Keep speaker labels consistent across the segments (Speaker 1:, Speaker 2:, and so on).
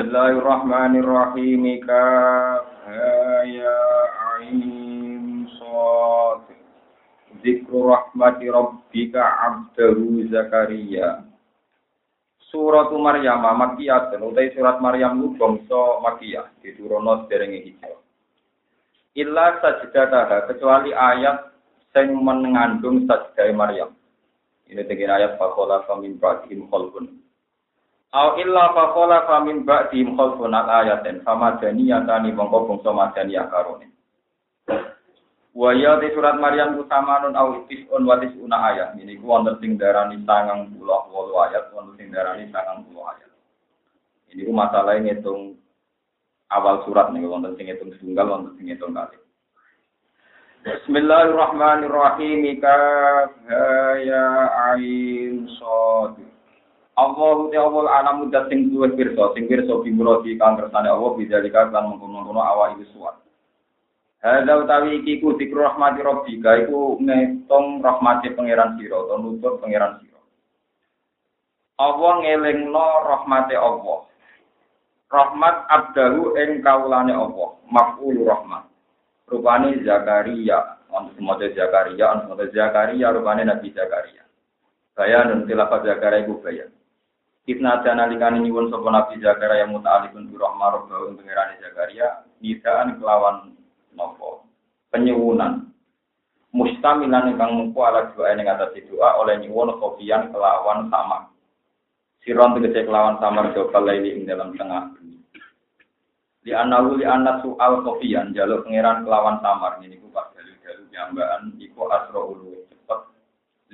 Speaker 1: Bismillahirrahmanirrahim. Ka ya ain sad. Zikru rahmati rabbika abdahu Zakaria. Surat Maryam Makiyah utai surat Maryam ku bangsa Makiyah diturunno derenge hijrah. Illa sajdataha kecuali ayat sing mengandung sajdah Maryam. Ini tegir ayat fakola famin ba'dihim khalqun. Au illa fa min ba'di khalfun ayatin famadaniyatani mongko bangsa madaniyah karone. Wa ya di surat Maryam utamanun au isun wa tisuna ayat. Ini ku wonten sing darani 98 ayat, wonten sing darani 90 ayat. Ini ku masalah ngitung awal surat nih wonten sing ngitung tunggal, wonten sing ngitung kali. Bismillahirrahmanirrahim. Ka ya ain sad. Allah te Allah alam mudat sing duwe pirsa, sing pirsa bimurati kang kersane Allah bidzalika lan mengkono-kono awak iki suwat. Hadza utawi iki ku zikru rahmati rabbika iku rahmati pangeran sira utawa nutut pangeran sira. Allah ngelingno rahmate Allah. Rahmat abdahu ing kaulane Allah, maf'ul rahmat. Rupane Zakaria, untuk semua Zakaria, untuk Zakaria rupane Nabi Zakaria. Bayan dan tilafat Zakaria iku bayan. Ibna dana likani nyuwun sapa Nabi Zakaria yang muta'alikun bi rahmah rabbahu untuk ngerani Zakaria nidaan kelawan nopo? Penyuwunan mustamilan ingkang mengko ala doa ing atas doa oleh nyuwun kopian kelawan sama siron tegese kelawan samar jokal laili ing dalam tengah di anahu li anak soal kopian jalur pangeran kelawan samar. Ini ku pas dalu-dalu nyambaan iku asro ulu cepet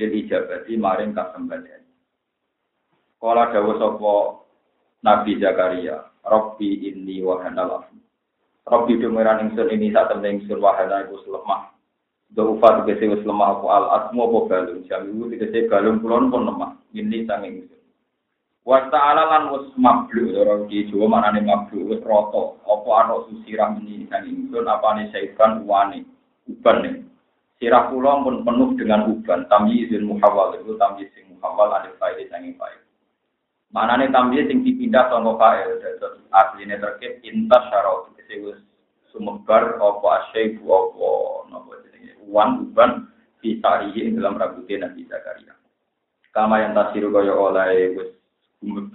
Speaker 1: lil ijabati maring kasembatan Kala dawa sapa Nabi Zakaria, Rabbi inni wa hanal Rabbi dumiran ingsun ini saat temen ingsun wahana iku lemah. Daufa tegese wis lemah apa al asmu apa balung, jamiu tegese balung kulon pun lemah. Ini sang ingsun. Wa ta'ala lan wis mablu ora ki Jawa manane mablu wis rata. Apa ana susirah ini sang ingsun apane saiban uwane uban nih. Sirah kula pun penuh dengan uban. Tamyizul muhawwal itu tamyiz sing muhawwal ada faedah sanging faedah. Mana nih tambahin sing dipindah sama fa'il terus aslinya terkait intas syarau wis sumebar apa asyaibu apa napa jenenge uang uban fi tarihi dalam rambutnya Nabi Zakaria. Kama yang tasiru kaya oleh wis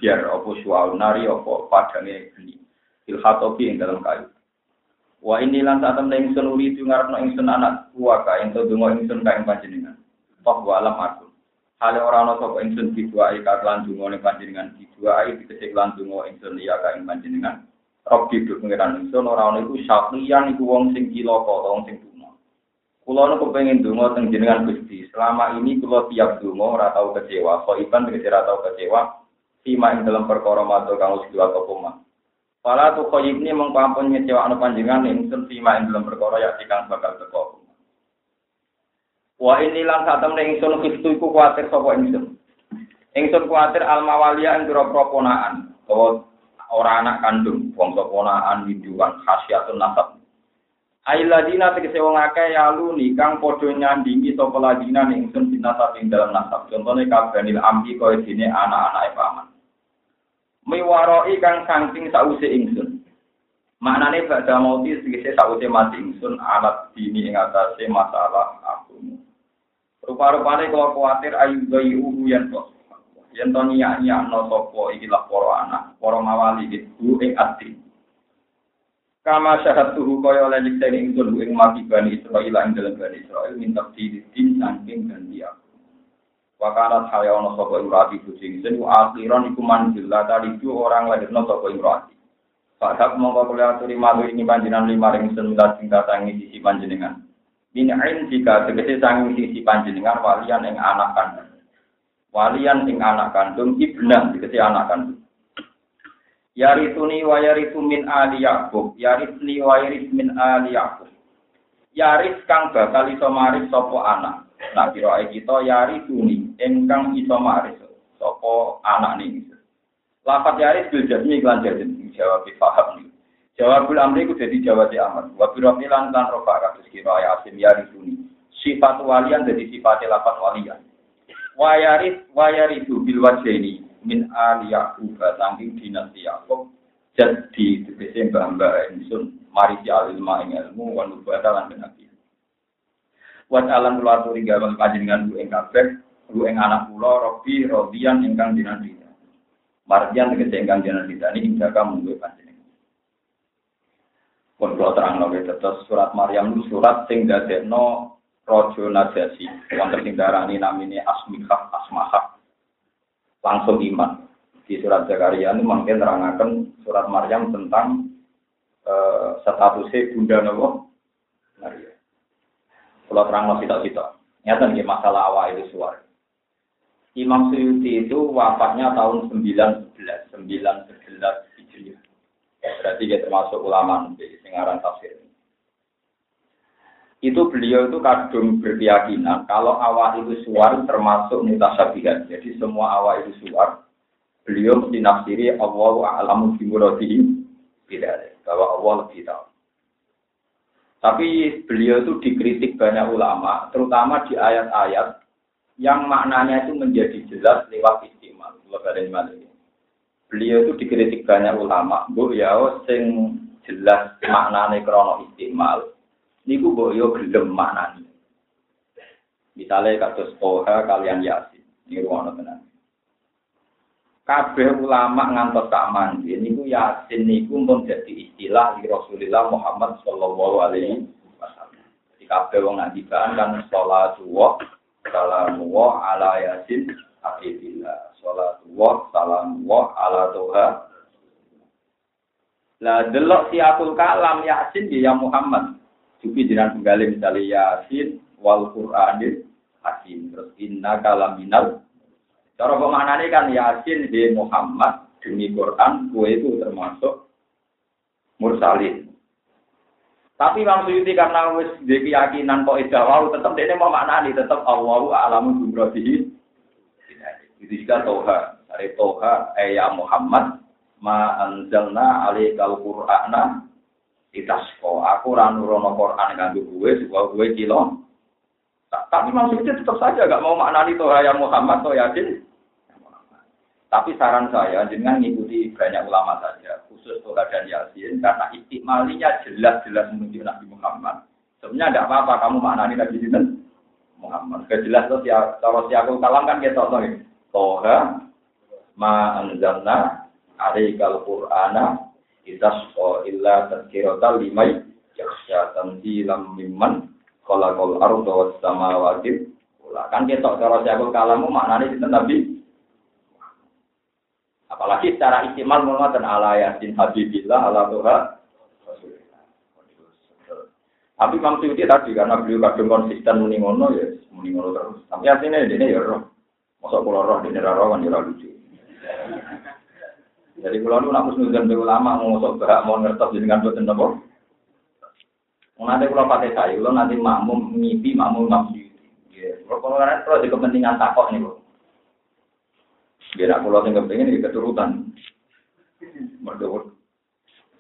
Speaker 1: biar apa sual nari apa padangnya geni. Ilhatobi yang dalam kayu. Wa ini lan saat temen ingsun uri itu ngarepno ingsun anak kuwaka ento donga ingsun kae panjenengan. Toh wa alam aku. Hale ora ana sapa ingsun diduai lan donga ning panjenengan diduai dikecek lan donga ingsun ya ka ing panjenengan. Rabbi du pengiran ingsun ora ana iku syaqiyan iku wong sing cilaka wong sing tuna. Kula nu kepengin donga teng jenengan Gusti. Selama ini kula tiap donga ora tau kecewa. Kok iban ora tau kecewa. Sima ing dalam perkara matur kang wis apa poma. Fala tu khoyibni mong pampun ngecewakno panjenengan ingsun sima ing dalam perkara ya kang bakal teko. Wa ini lan satem ning ingsun kistu iku kuwatir sapa ingsun. Ingsun kuwatir al mawalia ing pira-pira ponaan utawa ora anak kandung, bangsa ponaan widuan khasiatun nasab. Ailadina tegese wong akeh yaluni kang padha nyandingi sapa ladina ingsun binasab ing dalam nasab. Contone kabanil ambi kaya dene anak-anake paman. Miwaroi kang saking sause ingsun. Maknane badha mauti tegese sause mati ingsun alat dini ing atase masalah aku. Rupa-rupane kalau khawatir ayu bayi uhu yang tos. Yang to niyak niyak no sopo ikilah poro anak, poro mawali itu ing ati. Kama syahat tuhu kaya oleh nyiksa ini ingsun ing mati bani Israel ing dalam bani Israel minta didin saking dan dia. Wakarat haya ono sopo imrati kucing sen akhiran iku manjil tadi itu orang lagi no sopo imrati. Fadak mongko kula aturi malu ini panjenengan lima ring sen minta singkat sisi panjenengan. Min jika tegese sanging sisi panjenengan walian ing anak kandung. Walian ing anak kandung ibnan tegese anak kandung. Yarituni wa yaritu min ali Yakub, yaritni wa yarit min ali Yakub. Yaris kang bakal iso maris sapa anak. Nah kira kita yarituni ingkang iso maris sapa anak ning. Lafat yaris bil jazmi lan jazmi jawab paham Jawabul amri ku jadi jawab di amat. Wa birofilan lan rofa kados kira ya asim ya risuni. Sifat walian jadi sifat lapat walian. Wayaris wayarisu bil wajeni min ali Yaqub saking dinasti Yaqub. Jad tegese mbah-mbah ingsun mari si alilma ing ilmu wa nubata lan nabi. Wat alam kula aturi gawe panjenengan ku ing kabeh, ku ing anak kula robi rodian ingkang dinanti. Mardian tegese ingkang dinanti ini ing jaga munggu panjenengan. Pun kula terang nabi tetes surat Maryam itu surat sing dadekno Rojo Najasi, wonten sing darani namine Asmikah Asmahah. Langsung iman. Di surat Zakaria ini mungkin terangkan surat Maryam tentang uh, statusnya Bunda Nabi Maria. Kalau terang masih tak kita. Nyata nih masalah awal itu suara. Imam Suyuti itu wafatnya tahun 1911, 1911 Hijriah. Ya, berarti dia termasuk ulama di singaran tafsir itu beliau itu kadung berkeyakinan kalau awal itu suar termasuk mutasabihat. Jadi semua awal itu suar, beliau mesti nafsiri Allah a'lamu bimuradihi tidak bahwa Allah lebih tahu. Tapi beliau itu dikritik banyak ulama, terutama di ayat-ayat yang maknanya itu menjadi jelas lewat istimal. Beliau itu dikritik banyak ulama, bu ya sing jelas maknanya krono istimal, niku mbok yo gelem maknani. Misalnya kados Toha kalian Yasin, ini ruang tenan. Kabeh ulama ngantos tak mandi, niku Yasin niku pun jadi istilah di Rasulullah Muhammad Shallallahu Alaihi Wasallam. Jadi kabeh wong ngandikan kan sholatu wa wa ala Yasin Abibillah. Sholatu wa salamu wa ala Toha. Lah delok siapul kalam Yasin dia Muhammad. Sufi jinan penggali misalnya Yasin wal Qur'anil Hakim. Terus inna kalaminal. Cara pemaknanya kan Yasin di Muhammad demi Quran, kue itu termasuk mursalin. Tapi Imam Suyuti karena wis di keyakinan kok ida wau tetap dia mau maknani tetap Allahu a'lamu bimrodihi. Juga Toha. Dari Toha, eh ya Muhammad, ma anzalna alaikal Qur'ana Itasko, aku ranu rono Quran nganggo gue, supaya gue kilo. Tapi maksudnya tetap saja gak mau maknani toh yang Muhammad toh yakin. Tapi saran saya dengan mengikuti banyak ulama saja, khusus Toha dan Yasin, karena istimalinya jelas-jelas menunjuk Nabi Muhammad. Sebenarnya tidak apa-apa kamu maknani Nabi Sinten Muhammad. Kejelas tuh ya, kalau si aku kalam kan kita tahu Toha ma anzalna alaikal Qur'ana itasqa illa tadkirata limai yakhsha tanzilam mimman khalaqal arda was samawati Lah kan ketok cara siapul kalamu maknane sinten Nabi apalagi secara istimal dan ala yasin habibillah ala tuha tapi Imam Suyuti tadi karena beliau kadung konsisten muni ngono ya muni ngono terus. Tapi artinya ini ya roh. Masa kula roh dene ra roh kan ya lucu. Jadi kalau nu nak musnudon be ulama mau sok berak mau ngertos dengan boten. Mau nanti kalau pakai saya, kalau nanti makmum ngipi makmum nafsi. Ya, kalau kalau kalau di kepentingan takok nih kok. Biar aku lo tinggal pengen ini keturutan. Merdu.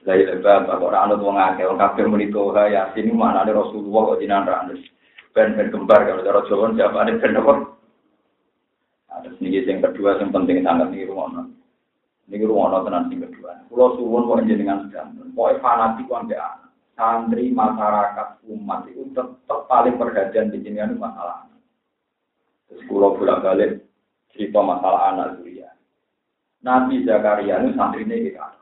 Speaker 1: Dari lebar, kalau orang anut wong akeh, wong kafir menito ya sini mana ada Rasulullah kok jinan randes. Ben ben kembar kalau cara Jawa siapa ada ben apa? Sedikit yang kedua yang penting sangat nih rumah ini ruang tenan sing kedua. Pulau suwun kok jenengan sedang. Pokoknya fanatik anak. Santri masyarakat umat itu tetap paling perhatian di jenengan masalah. Terus pulau bolak balik cerita masalah anak Zuria. Nabi Zakaria itu santri ini kita.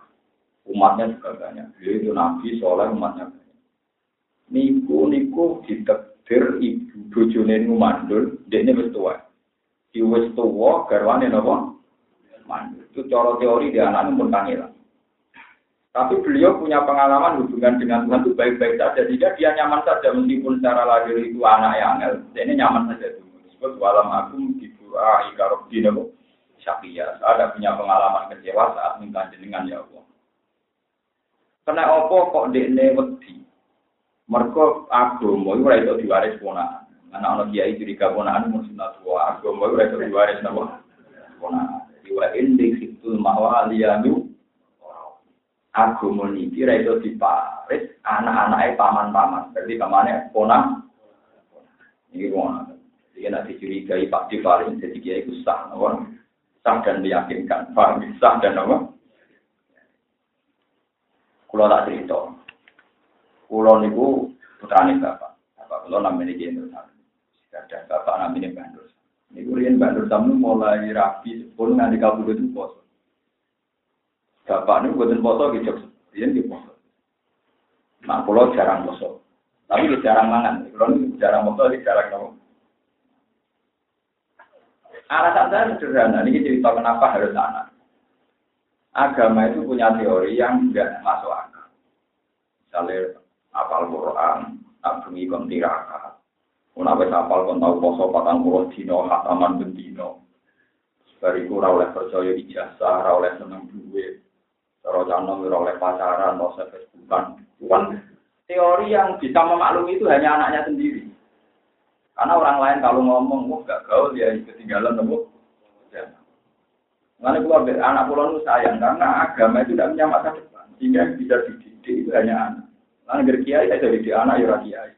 Speaker 1: Umatnya juga banyak. Beliau itu Nabi soalnya umatnya banyak. Niku niku ditekdir ibu bojone mandul, dia ini wis Di wis tua garwane napa? mandul. Itu cara teori dia anak pun kangelan. Tapi beliau punya pengalaman hubungan dengan Tuhan itu baik-baik saja. Jika dia nyaman saja meskipun secara lahir itu anak yang angel, ini nyaman saja itu. Disebut walam agung di doa ikarok dinamu syakia. Ada punya pengalaman kecewa saat minta jenengan ya Allah. Karena apa kok dekne wedi? Mergo agama iku ora diwaris ponakan. Anak ana kiai ponakan mung sunat wa agama ora iso diwaris napa? Ponakan wa indi situl mawaliyanu aku meniki ra itu diparis anak-anake paman-paman. Berarti pamane ponang. Ini ngono. Jadi nanti dicurigai Pak Divarin jadi dia itu sah? Sah dan meyakinkan. Paham? Sah dan apa? Kulo tak cerita. Kulo niku putrane bapak. Bapak kulo namanya Sami. Ada bapak namanya Bandur. Niku riyen Bandur Sami mulai rapi pun nganti kabudut itu poso. Bapak niku buatin poso gitu. Riyen di poso. Nah, kulo jarang poso. Tapi jarang mangan. Kulo jarang poso, jarang nopo. Alasan saya sederhana, ini cerita kenapa harus anak. Agama itu punya teori yang tidak masuk akal. Misalnya, apal Quran, abungi kon tiraka. Menawa apal kon tau poso patang puluh dino, hataman bendino. Bariku ora oleh percaya ijazah, ora oleh seneng duit. Cara canom ora oleh pacaran, ora Facebookan. Bukan teori yang bisa memaklumi itu hanya anaknya sendiri. Karena orang lain kalau ngomong, wah gak gaul ya ketinggalan nemu. Ya. Mengenai keluarga anak pulau itu sayang karena agama itu tidak punya masa depan, sehingga bisa dididik itu hanya anak. Lalu dari kiai saya jadi anak ya kiai.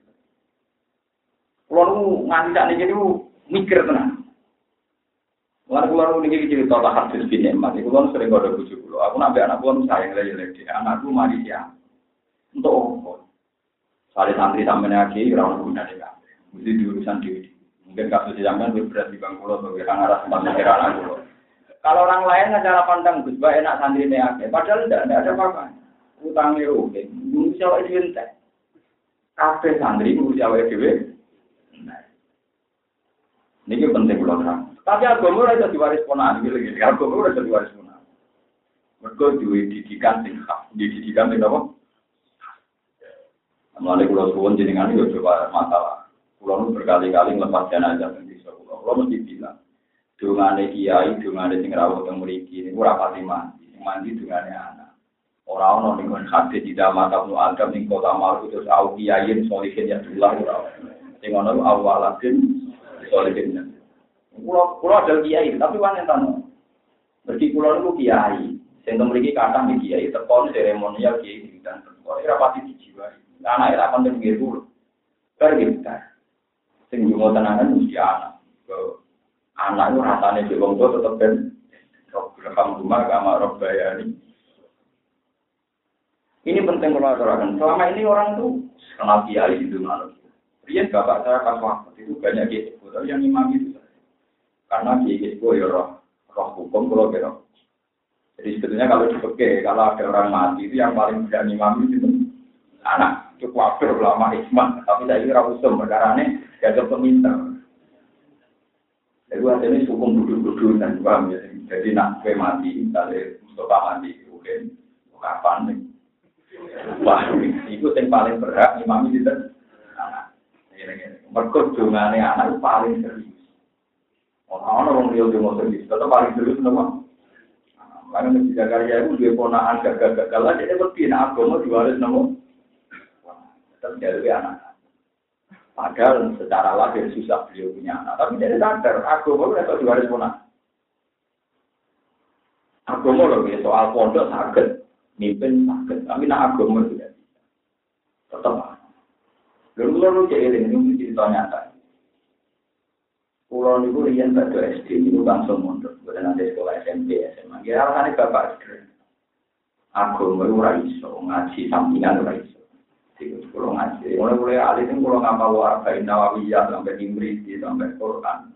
Speaker 1: Pulau itu nganti saat ini mikir tenang. Lalu pulau ini cerita tak hadis bin Emat, itu kan sering ada bujuk pulau. Aku nabi anak pulau sayang lagi lagi, anakku mari ya. Untuk apa? Salih santri sampai lagi, orang guna dia. Mesti diurusan diri. Mungkin kasus zaman lebih berat di Bangkulo sebagai orang arah tempat pikiran aku. Kalau orang lain cara pandang Gus enak santri ini. Padahal tidak, ada apa-apa. Utangnya oke. Nunggu siapa itu ente. Kafe santri nunggu siapa itu Ini penting kalau terang. Tapi agama ora iso diwaris ponan iki lagi. Agama ora iso diwaris ponan. Mergo duwe didikan sing hak, didikan sing apa? Mulai kulo suwon jenengan yo coba masalah. Kulo berkali-kali ngelepas jenazah di desa kulo. Kulo mesti bilang, dungane kiai, dungane sing rawuh teng mriki niku ora pati mandi. Sing mandi dungane anak. Ora ono ning kon hati dalam mata nu adam ning kota malu terus au kiai solihin ya dullah ora. Sing ono awalatin solihin. Kulo kulo ada kiai, tapi wanita tano. Berarti kulo niku kiai. Sing mriki kathah ning kiai, tekon seremonial kiai dan tekon ora pati dijiwai. anak itu akan tenggir dulu. Bergita. Sing juga tenangan mesti anak. Anak itu rasanya di wong tua tetap ben. Rekam rumah sama roh bayani. Ini penting kalau aturakan. Selama ini orang tuh kenal kiai itu malu. Rian bapak saya pas waktu itu banyak gitu. Tapi yang imam itu karena kiai itu ya roh roh hukum kalau kira. Jadi sebetulnya kalau dipakai, kalau ada orang mati itu yang paling berani imam itu anak cukup waktu lama hikmah, tapi saya kira usum perkara ini ada peminta. Jadi ini hukum duduk-duduk dan paham ya. Jadi nak kue mati, misalnya Mustafa mati, mungkin kapan nih? Wah, itu yang paling berhak imam itu anak. Mereka dungane anak paling serius. Orang-orang yang dia mau serius, tetap paling serius nama. Karena di Jakarta itu dia ponaan gagal-gagal aja, dia lebih nak agama diwaris nama terjadi anak. Padahal secara lahir susah beliau punya anak, tapi dia sadar agama itu harus punah. Agama loh, soal pondok sakit, mimpin sakit, tapi nak agama tidak bisa. Tetap. Lalu kalau jadi ini cerita nyata. Pulau itu rian pada SD itu langsung mundur, bukan nanti sekolah SMP, SMA. Ya alasannya bapak sederhana. Agama itu raiso, ngaji sampingan raiso. Itu kalau ngaji. Mulai mulai alih ini kalau ngapal warga Nawawiyah sampai Imriti sampai Quran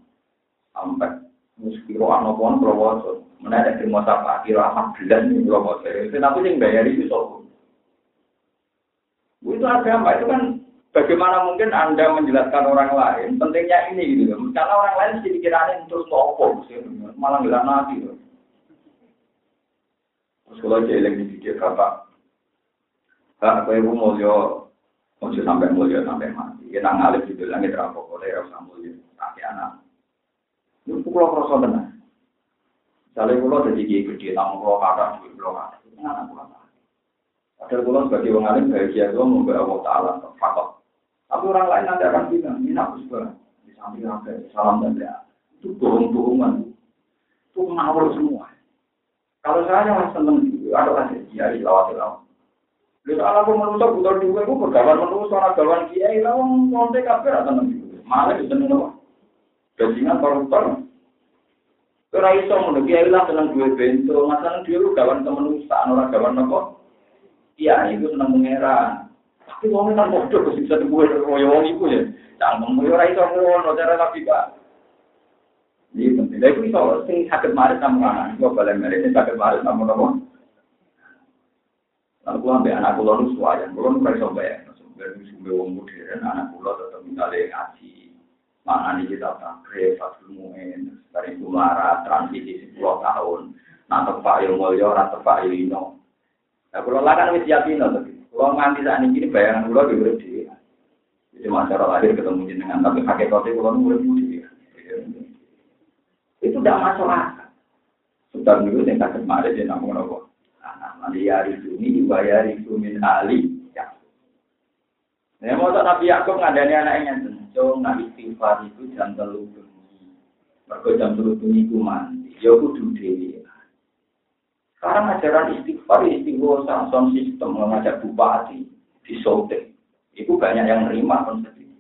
Speaker 1: sampai muskiro anopon prowoso. Ada di masa pagi rahmat belas nih prowoso. Itu tapi yang bayar itu soal. Itu agama itu kan bagaimana mungkin anda menjelaskan orang lain pentingnya ini gitu karena orang lain sih pikirannya terus opo malah nggak nanti gitu. Terus kalau jelek di pikir bapak Kak, kowe mulya ojo sampai mulya sampai mati. Kita ngalih di langit rapo oleh rasa mulya tapi anak. Itu pulau kroso tenan. Misalnya pulau jadi kiai gede, tamu pulau kata, duit pulau kata, itu anak pulau kata. Padahal pulau sebagai orang alim bahagia itu membawa Allah Taala fakot. Tapi orang lain nanti akan bilang, ini aku juga di samping apa salam dan ya. Itu bohong-bohongan. Itu ngawur semua. Kalau saya yang seneng gitu, ada kasih kiai lawat-lawat. Lalu kalau aku menusuk butuh dua, aku bergawan menusuk orang gawan kiai, lalu ngontek kafe atau nanti. Malah itu seneng apa? Bajingan koruptor. Ora iso ngono kiai lah seneng duwe bento, masalah dhewe gawan kemenusan ora gawan apa? Iya, itu senang mengeran. Tapi wong kan bodoh kok bisa tunggu koyo wong iku ya. Cangkem yo ora iso ngono cara tapi Pak. Ini penting. Lha iku sing saged marit sama anak. Kok balen marit sing saged marit? Lalu gua ambil anak kula nu suwayan, kula nu iso bayar. Sumber sumber wong modern anak kula ngaji. Mana nih kita takrif, fatul dari kumara, transisi 10 tahun. Nah, tepak yang mulia, orang tepak yang Nah, kan yakin tapi kalau nganti saat ini bayangan kalau di urip dhewe. Jadi masyarakat lahir ketemu jenengan tapi hakikatnya kalau urip dhewe. Itu tidak masuk akal. Dulu yang tak kemarin dia namun apa? Anak maliari ini dibayari min ali. Ya. Nah, mau Nabi Yakub ngadani anaknya cung nak istighfar itu jam telu bengi. Mergo jam telu bengi ku mandi. Ya kudu dhewe. Sekarang ajaran istighfar, istighfar, sound sistem mengajak bupati di Sote. Itu banyak yang menerima konsep ini.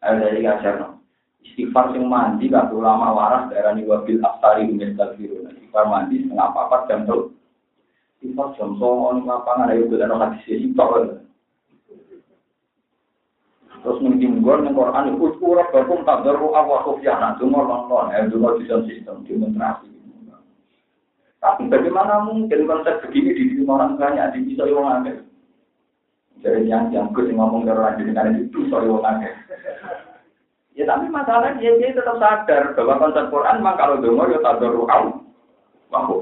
Speaker 1: Ayo dari ajar Istighfar yang mandi, gak ulama waras daerah wabil aftari umestagfirun. Istighfar mandi setengah papat jam tuh. Istighfar jam songon lapangan ayo nong hadis istighfar. Terus mungkin gue neng Quran itu kurang berpun tak daru awal kofiana, cuma nonton, ya cuma sistem demonstrasi. Tapi bagaimana mungkin konsep begini di orang banyak di bisa orang akeh. Jadi yang yang gue ngomong ke orang jadi karena itu bisa orang akeh. Ya tapi masalahnya dia, tetap sadar bahwa konsep Quran memang kalau dengar ya tak doruau.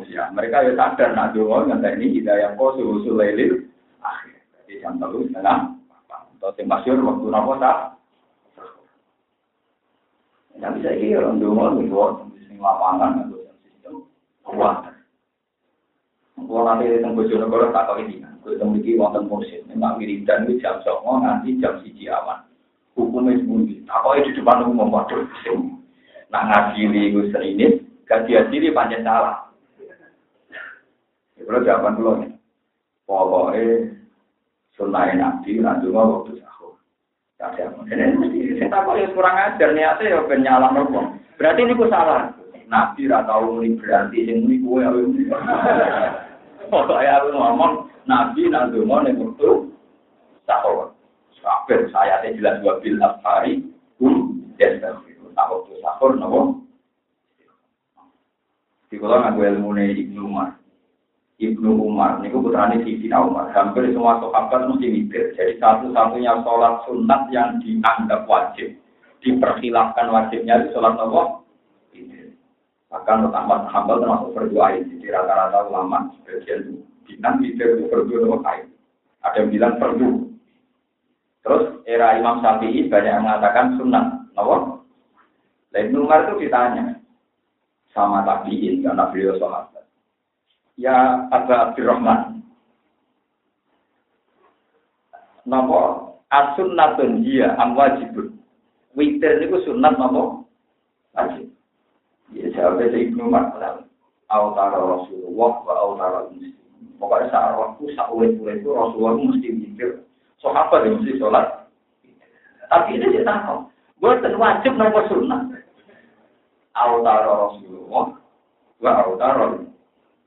Speaker 1: ya. Mereka ya sadar nak dengar nggak ini hidayah kau susul lelil akhir. Jadi jam terus setengah. Atau yang masyur waktu nopo tak. Ya bisa ini orang nih, di lapangan atau sistem kuat. Kalau nanti tempat Bojonegoro tak tahu ini, gue temui wonten mursid, memang wiridan itu jam songo nanti jam siji awan. Hukumnya sembunyi, apa di depan umum waduh. Nah ngasili gue serinit, ganti asili panjang salah. Ya jawaban dulu nih, pokoknya sunai nabi, nanti mau waktu sahur. Ya, ini mesti saya tahu ya kurang ajar niatnya ya penyalah. Berarti ini gue salah. Nabi ratau ini berarti ini gue ya. Pokoknya aku ngomong, Nabi mau nih waktu sahur. Kabeh saya teh jelas dua bil afari, um, dan tak waktu sahur nopo. Di kalau ngaku ilmu nih Ibnu Umar. Ibnu Umar, ini putrane Siti Umar. Hampir semua sahabat mesti mikir. Jadi satu-satunya sholat sunat yang dianggap wajib. Diperkhilafkan wajibnya di sholat nopo. Bahkan Ahmad Hambal termasuk berdoa ini. Jadi rata-rata ulama sebagian tidak berdoa sama kain. Ada yang bilang perlu. Terus era Imam Syafi'i banyak yang mengatakan sunnah. Kenapa? Lain Umar itu ditanya sama tabiin karena beliau sahabat. Ya Abu Abdurrahman. Napa as-sunnatun dia am wajibun. Witir niku sunnat napa? Wajib. Ya jawabnya si Ibnu Umar Autara Rasulullah wa autara muslim. Pokoknya saat waktu, saat ulit-ulit itu Rasulullah mesti mikir. apa yang mesti sholat. Tapi ini dia tahu. Buat wajib nomor sunnah. Autara Rasulullah wa autara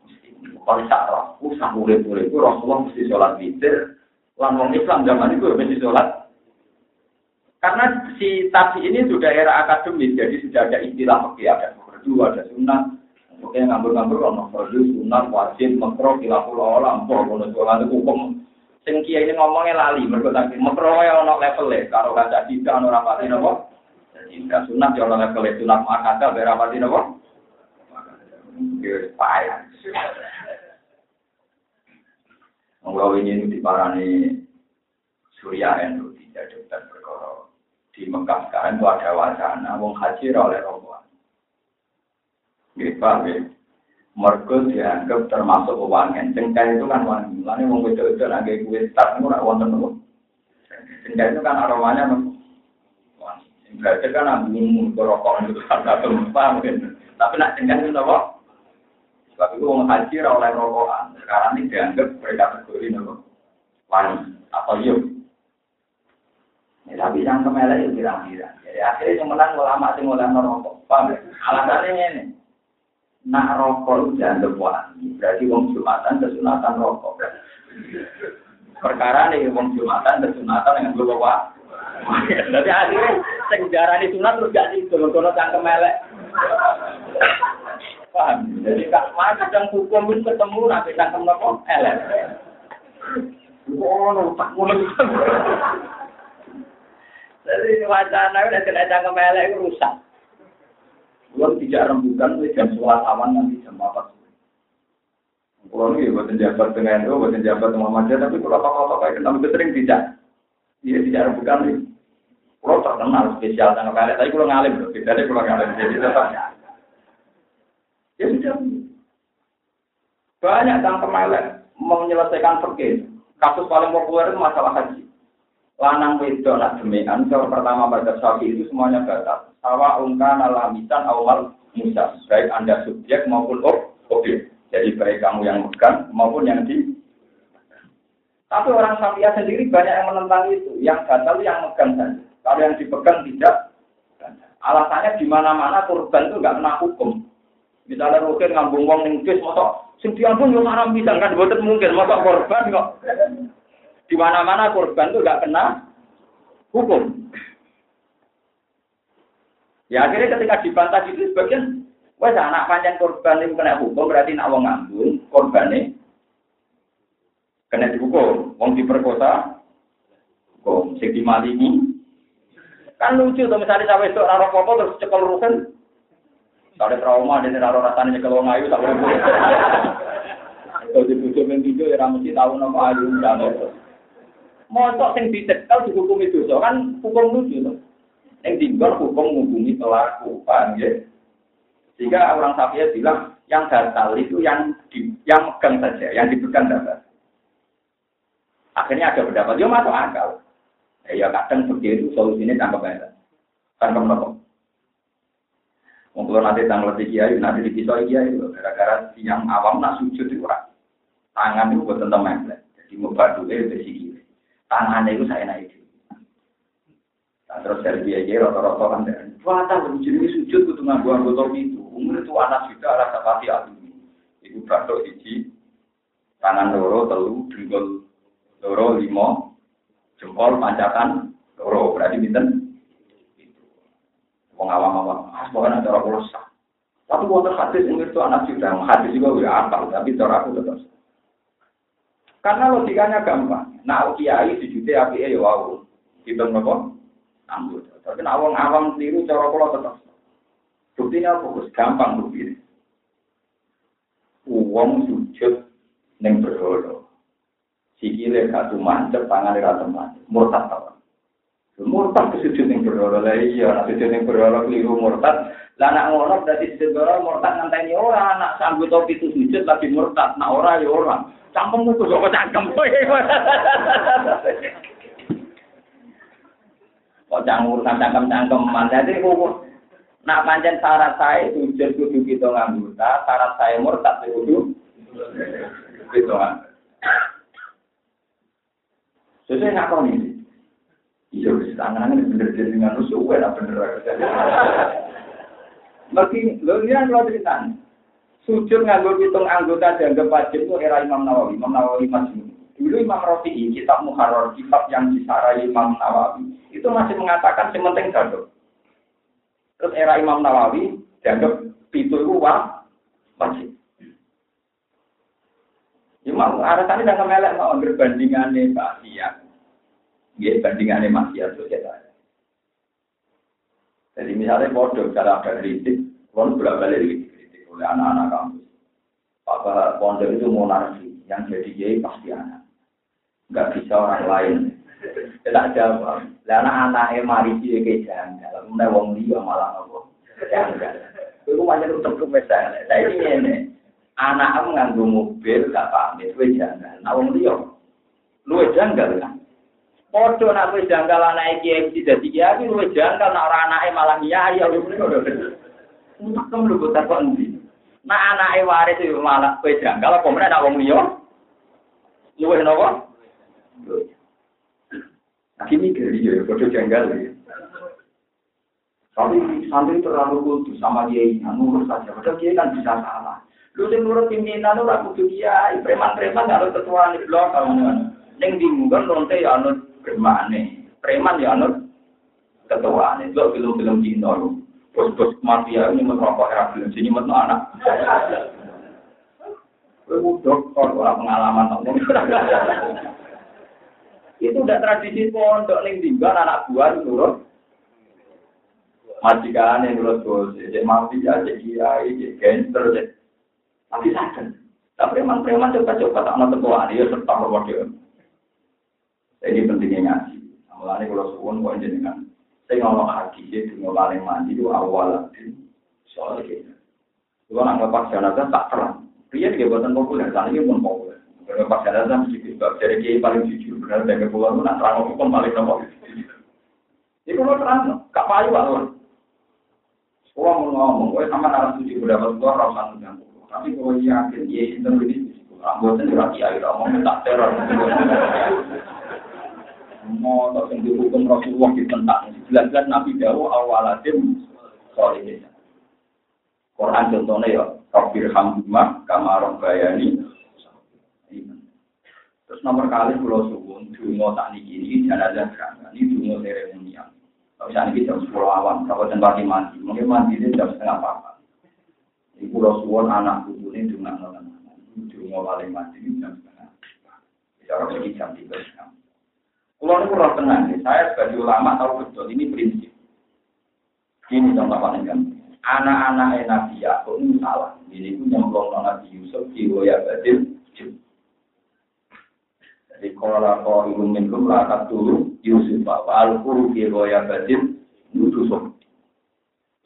Speaker 1: muslim. Pokoknya saat waktu, saat ulit-ulit itu Rasulullah mesti sholat witir. Lan Islam zaman itu mesti sholat karena si tadi ini sudah era akademis, jadi sudah ada istilah fakir, ada fardu, ada sunnah. Oke, ngambur-ngambur ono fardu, sunnah, wajib, makro, kilaful olam, ngono sholat hukum. Sing kiai ini ngomongnya lali, mergo tak makro ya ono level e, karo kaca tidak ono rapati napa? Tidak sunnah ya ono level e, sunat makata be rapati napa? Yo payah. Monggo ini diparani Surya Endo tidak dokter perkara di Mekah sekarang itu ada wacana wong haji oleh rombongan. Paham ya? Mereka dianggap termasuk wangen. Cengkai itu kan wangi. Lalu wong itu lagi kue start itu nak wonten nopo. Cengkai itu kan aromanya. Wangi. Berarti kan ambil rokok itu kan satu paham kan? Tapi nak cengkai itu nopo. Sebab itu wong haji oleh rokokan. Sekarang ini dianggap mereka kategori nopo. Wangi atau yuk. Ya, tapi yang kemelek itu kira-kira. Jadi akhirnya yang menang ulama sing mulai merokok. Paham? Alasannya ini. Nak rokok itu jangan wangi. Berarti wong jumatan kesunatan rokok. Perkara nih wong Jumatan dan Jumatan dengan gue bawa. Jadi akhirnya sejarah di sunat terus gak sih kalau cangkem elek. Paham? Jadi kak mana kadang hukum itu ketemu nanti cangkem nopo elek. Oh, tak mulai. Jadi wacana udah kena cangkem elek itu rusak. Belum tidak rembukan jam sholat awan nanti jam apa? Kalau ini buat jabat dengan itu, buat jabat maja, tapi kalau apa-apa kayak kita itu sering tidak. Iya tidak rembukan nih. Kalau terkenal spesial tanggal kali, tapi kalau ngalim, beda deh kalau ngalim jadi tetap. Ya sudah. Banyak tangkem elek mau menyelesaikan perkir. Kasus paling populer itu masalah haji. Lanang wedok nak demian, kalau pertama pada sapi itu semuanya batal. Sawa ungkan alamisan awal musa, baik anda subjek maupun objek. Jadi baik kamu yang megang maupun yang di. Tapi orang Syafi'iyah sendiri banyak yang menentang itu. Yang batal yang megang saja. Kalau yang dipegang tidak. Alasannya di mana-mana korban itu nggak kena hukum. Misalnya mungkin ngambung wong ning bis, masa sing diambung haram bisa kan boten mungkin masa korban kok. Di mana-mana korban itu nggak kena hukum. Ya akhirnya ketika dibantah itu sebagian, wes anak panjang korban itu kena hukum berarti nak wong ngambung korban kena dihukum. Wong diperkosa, hukum. Sing dimalingi, kan lucu tuh misalnya sampai itu raro popo terus cekel rusen. Kalau trauma dan raro rasanya nyekel wong ayu tak boleh. Kalau dibujuk mengkijo ya mesti tahu nama ayu dan Motok sing dicekel dihukum itu, so kan hukum lucu tuh. Yang tinggal hukum menghubungi pelaku, paham ya? Sehingga orang Safia bilang yang batal itu yang di, yang megang saja, yang dipegang dapat. Akhirnya ada pendapat, dia masuk akal. Ya, ya kadang begitu solusinya tangkap aja. Tangkap nopo. Mungkin nanti tanggal tiga kiai, nanti di pisau kiai itu gara-gara yang awam nak sujud itu orang. Tangan itu buat tentang Jadi mau badu itu besi tangannya itu saya naik. Nah, terus dari dia aja rata-rata kan dan puasa jadi sujud kudu nganggo anggota itu. Umur itu anak juga rasa pasti aku. Ibu batuk siji, tangan loro, telu, dengkul loro, limo, jempol, pancatan, loro. Berarti binten. Wong awam-awam, ah, pokoknya cara kulo sah. Tapi wonten umur itu anak juga, hadis juga ya apal, tapi cara aku tetap karena logikanya gampang. Nah, kiai dijute api ya wow. Kita nopo anggota. Tapi nak wong awam tiru cara kula tetep. Buktinya fokus gampang bukti. Uang sujud neng berhala. Sikile gak mancep, tangan ra mancep. Murtad ta. Murtad kesujud ning berhala. Lah iya, nek sujud ning berhala keliru murtad. Lah nak ngono berarti sujud berhala murtad ngenteni ora, nak sanggup topi itu sujud lagi murtad, nak ora ya ora. Cangkem ku kok cangkem. Kok canggur cangkem-cangkem man. Jadi ku nak pancen syarat saya sujud kudu kita nganggota, syarat saya murtad kudu gitu kan. Sesuai ngakon ini. Iya, tangan-tangan bener jadi dengan suwe lah bener. Mungkin, lo ini kan lo cerita Sujud nganggur hitung anggota dianggap wajib itu era Imam Nawawi, Imam Nawawi masih Dulu Imam Rafi'i, kitab Muharrar, kitab yang disarai Imam Nawawi, itu masih mengatakan sementing dado. Terus era Imam Nawawi dianggap itu itu wajib. Imam alasannya dengan melek mau berbandingannya maksiat. Ya, bandingannya maksiat sosial. Jadi misalnya bodoh, cara ada kritik, kalau bolak balik oleh anak-anak kampus. Apa pondok itu monarki, yang jadi kiai pasti anak. Enggak bisa orang lain. Tidak jawab. Karena anaknya mari dia ke janggal. Kemudian wong dia malah nopo. Janggal. Itu macam untuk misalnya. Saya ini ini. Anak nganggo mobil gak pamit, gue janggal. Nah wong dia, lu janggal kan? Podo nak wis janggal anak iki iki dadi kiai, lu janggal nak ora anake malah kiai ya bener. Untuk kamu lu kok takon ndi? Nah anake waris itu malah kowe janggal apa meneh nak wong liya? Luwih napa? Aki mikir ya, bodoh janggal ya. Tapi santri terlalu kultus sama dia ini, nurut saja. Padahal dia kan bisa salah. Lu sing nurut pimpinan ragu kudu dia, preman-preman kalau ketua di blok kalau Ning dinggon lonte ya germane. Preman ya anut ketuane. Lo film-film Cina. Bos-bos mafia ini merokok era film sini anak. Dokter ora pengalaman. Itu udah tradisi pondok ning dinggon anak buah turun. Majikan yang nurut bos, cek mafia, cek kiai, cek gangster, cek tapi sadar. Tapi preman-preman coba-coba tak nonton tua dia serta berwakil. Ini pentingnya ngaji. Mulanya kalau suwun kok jenengan. Saya ngomong haji sih, tunggu paling mandi itu awal lagi. Soalnya gitu. Kalau nak ngelepas jenazah tak terang. Dia juga buatan populer, sana ini pun populer. Kalau ngelepas jenazah mesti sebab Jadi kiai paling jujur. Benar dari itu nak terang hukum paling nomor. Itu lo terang, gak payu lah. Kalau mau ngomong, gue sama narasi suci udah berdoa rasa mengganggu. Tapi kalau yakin, ya lebih Anggota lagi air ngomong tak teror. Mau dihukum Rasulullah ditentang. Jelas-jelas Nabi. Quran contohnya ya, Rabbir Hamdumah, Kamarong Bayani. Terus nomor kali pulau suwun, dungo tak niki ini jenazah ini dungo seremonial. Kalau misalnya kita jam 10 awam, kalau tempat mandi, mungkin mandi itu jam setengah apa. Ini pulau suwun anak buku ini dungo nonton. Dungo paling mandi ini jam setengah. Bicara pergi jam tiga setengah. Kalau ini kurang tenang, saya sebagai ulama tahu betul, ini prinsip. Ini contoh paling gampang anak-anak Nabi Yakub ini salah. Ini pun nyemplung Nabi Yusuf di Woya Badil. Jadi kalau kau ingin minum lakat dulu Yusuf bahwa al-Quru di Woya Badil Yusuf.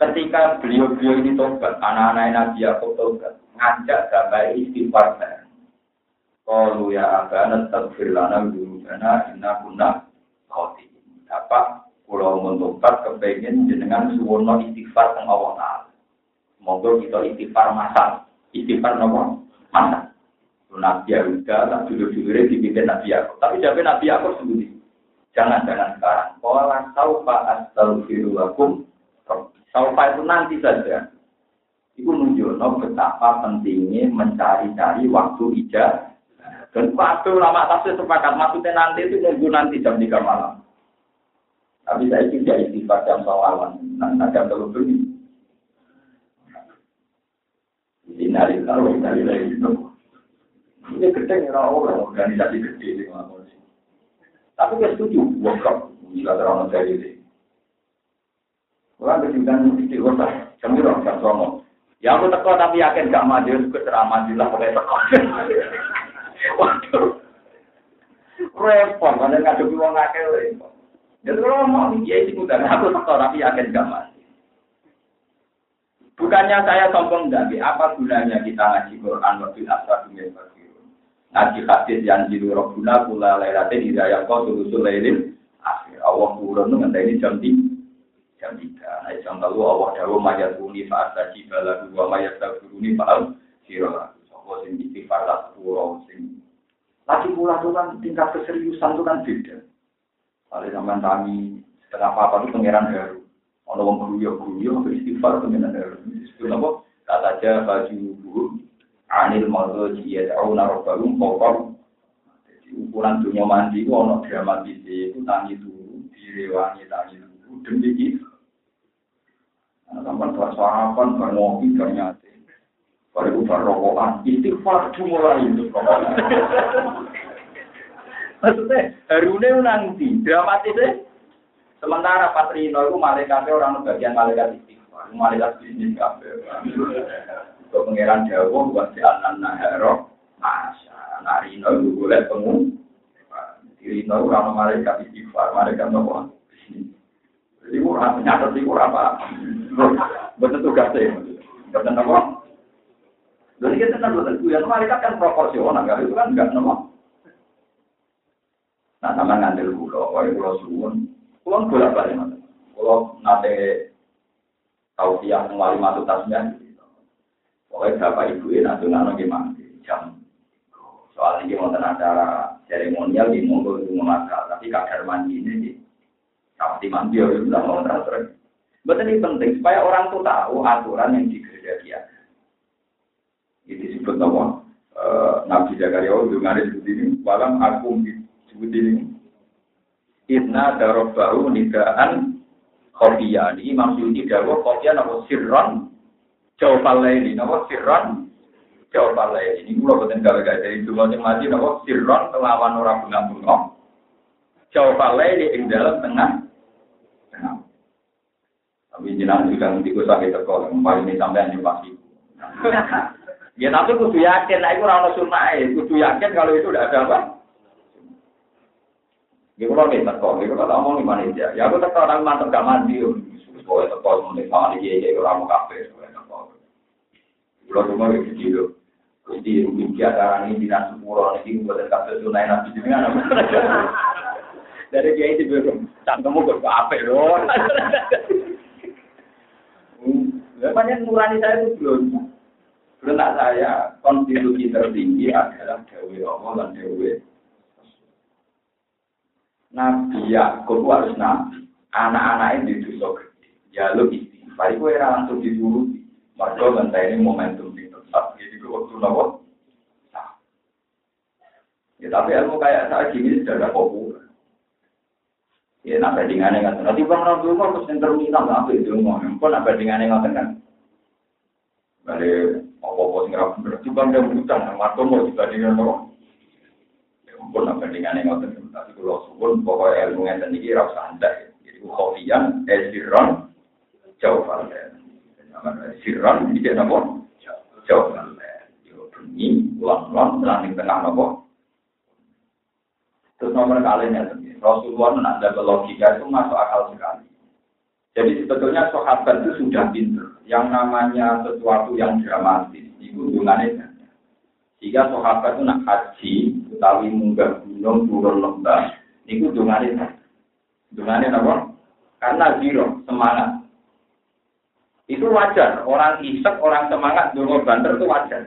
Speaker 1: Ketika beliau-beliau ini tobat, anak-anak Nabi Yakub tobat, ngajak sampai istighfar Kalau ya abana tagfir lana karena inna kunna khoti. Dapat Pulau mentobat kepengen jenengan suwono istighfar teng Allah Taala. Monggo kita istighfar masal. Istighfar nopo? Masal. Nabi Yahuda, tak dulu-dulu dipimpin Nabi Yakub. Tapi jawab Nabi Yakub sendiri. Jangan-jangan sekarang. Kala saufa astagfirullakum. Saufa itu nanti saja. Itu menunjukkan betapa pentingnya mencari-cari waktu ijazah. Dan waktu lama tafsir sepakat maksudnya nanti itu nunggu nanti jam 3 malam. Tapi saya tidak istighfar jam sawalan. Nah, jam terlalu beli. Ini nari nari lagi itu. Ini gede ya orang organisasi gede di mana Tapi saya setuju, workshop, jika terlalu dari ini. Orang kejutan di kota, kami orang jam. Ya aku teko tapi yakin gak maju, aku ceramah lah pakai teko. Waduh, repot, mana ngadepi wong akeh repot. Jadi kalau mau ya ikutan aku tak tapi yakin gak mati. Bukannya saya sombong tapi apa gunanya kita ngaji Quran waktu asar dunia fakirun. Ngaji hadis yang jiru robbuna kula lailatin hidayah kau sulusul lailin akhir. Allah turun dengan ini jam tiga. Jam tiga. Nah, jam lalu Allah dawa mayat buni faat saji bala dua mayat tabuni faal sirah. Allah sing istighfar lah sing. Lagi pula tuh kan tingkat keseriusan itu kan beda. Kalau zaman kami setengah apa itu pangeran baru. Ono wong guyu guyu istighfar pangeran baru. Disebut apa? Kata aja baju buku anil mazo jia tahu naruh baru pokok. Jadi ukuran dunia mandi itu ono dramatis itu tangi dulu, direwangi tangi dulu demi itu. Nah, sampai bersarapan, bermopi. Baru berrokokan, istighfar mulai itu. Maksudnya, harune nanti, dramatisnya. Sementara pas Rino itu malaikatnya orang bagian malaikat istighfar, malaikat bisnis. Untuk Jawa, buat si nahero, masa, nah Rino itu boleh pengu. Rino itu orang malaikat istighfar, malaikat nopo. Jadi nyata sih apa. Betul tugasnya. Betul? Jadi kita kan betul, ya malaikat kan proporsional, itu kan enggak nomor. Nah, sama ngandel kulo, wae kulo suwun. Kulo bolak balik mas. Kulo nate tahu siang wali masuk tasnya. Pokoknya bapak ibu ini nanti nano gimana jam. Soal ini mau acara seremonial di monggo itu mengasal, tapi kadar mandi ini di kapti mandi ya sudah mau transfer. Betul ini penting supaya orang tuh tahu aturan yang di gereja dia. Itu disebut nama Nabi Zakaria ngaris seperti ini. Walam aku Sebut ini. Inna darobahu nidaan khofiyah. Ini Syuuti dawa khofiyah nama sirron jawab ini. Nama sirron jawab ini. Ini mulai betul gawe gawe dari dua yang mati nama sirron kelawan orang bunga-bunga. Jawab ini ing dalam tengah. Tapi jenang juga nanti gue sakit terkol. Paling ini sampai yang pasti. Ya tapi kudu yakin, nah itu orang sunnah kudu yakin kalau itu udah ada apa. Ya kalau kita teko, ya kalau ngomong di mana aja. Ya aku teko orang mantep gak mandi, supaya teko mulai sama dia ya orang mau kafe, supaya teko. Kalau cuma gitu gitu. Jadi mungkin ada ini di nasi pura ini buat kafe sunai nabi juga. Dari dia itu belum, cangkemmu ke kafe loh. Banyak nurani saya itu belum. Menurut saya, konstitusi tertinggi adalah Dewi Allah dan Dewi. Nabi Yakub harus nabi. Anak-anak ini dosa gede. Ya lo istighfar. Itu era langsung dituruti. Mereka ini momentum di tempat. Jadi gue waktu nopo. Ya tapi ilmu kayak saya gini sudah ada populer. Ya nak bandingannya nggak Nanti bang Nabi Umar terus terminal nggak apa itu mau. Kok nak bandingannya nggak kan? Balik apa-apa sing ra bener. Timbang dia utang, marco mau dibandingkan apa? Ya ampun, apa bandingannya ngoten. Tapi kalau suwun, pokoknya ilmu yang iki ra usah andai. Jadi khofian, esiron, jauh falen. Siron, ini apa? Jauh falen. Yo bunyi, ulang-ulang, langit tengah apa? Terus nomor kalian ya, Rasulullah ada logika itu masuk akal sekali. Jadi sebetulnya sahabat itu sudah pinter yang namanya sesuatu yang dramatis itu hubungannya ganda. Jika sahabat itu nak haji utawi munggah gunung turun lembah itu hubungannya ganda. Hubungannya apa? Karena zero semangat. Itu wajar. Orang isek, orang semangat, dulu banter itu wajar.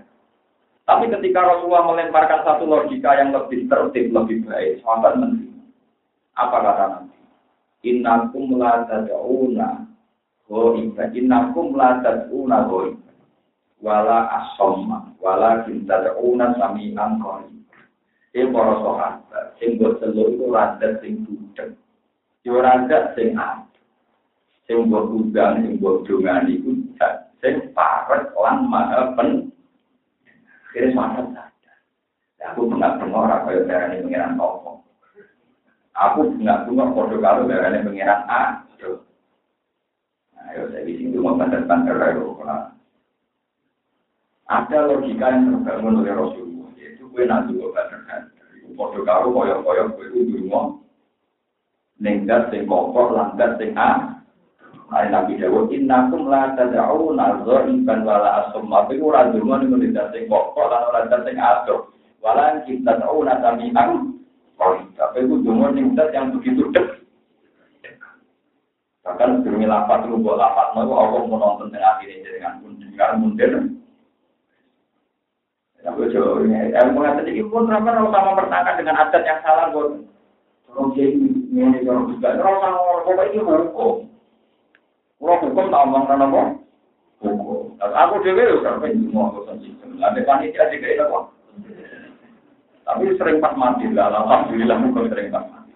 Speaker 1: Tapi ketika Rasulullah melemparkan satu logika yang lebih tertib, lebih baik, sahabat menerima. Apa kata nanti? Innakum la tad'una Goiba, innakum la tad'una goiba. Wala asomma, wala kintad'una sami'an goiba. Ini para sahabat, sing buat seluruh itu radat sing budek. Yo radat sing ada. Sing buat udang, sing buat dungan itu sing paret lan maha pen. Akhirnya sahabat. Aku tengah tengok apa yang darah ini pengiran. Aku tengah tengok kode kalau darah ini pengiran A. Ayo saya di sini mau bandar-bandar Ada logika yang terbangun oleh Rasulullah, yaitu kue nanti gue bandar Podo karo koyok-koyok kue itu rumah. Nenggat sing kokok, langgat sing a. Nah, Nabi Dawud, innakum la tada'u nazar iban wala asum. Tapi ora dungo ning nenggat sing kokok, lan ora sing adoh. Wala kita tahu nasami ang. Tapi itu dungo nenggat yang begitu dek. Bahkan sebelum lapat lu buat lapat mau Allah mau nonton tengah ini dengan pun dengan mundur. Ya gue coba ini, yang mengatakan ini pun kenapa kalau sama pertanyaan dengan adat yang salah gue. Kalau dia ini kalau juga, kalau sama orang ini hukum. Kalau hukum tak omong apa? Hukum. Aku dewe udah ini mau aku sistem. Ada panitia juga itu kok. Tapi sering pas mati lah, alhamdulillah hukum sering pas mati.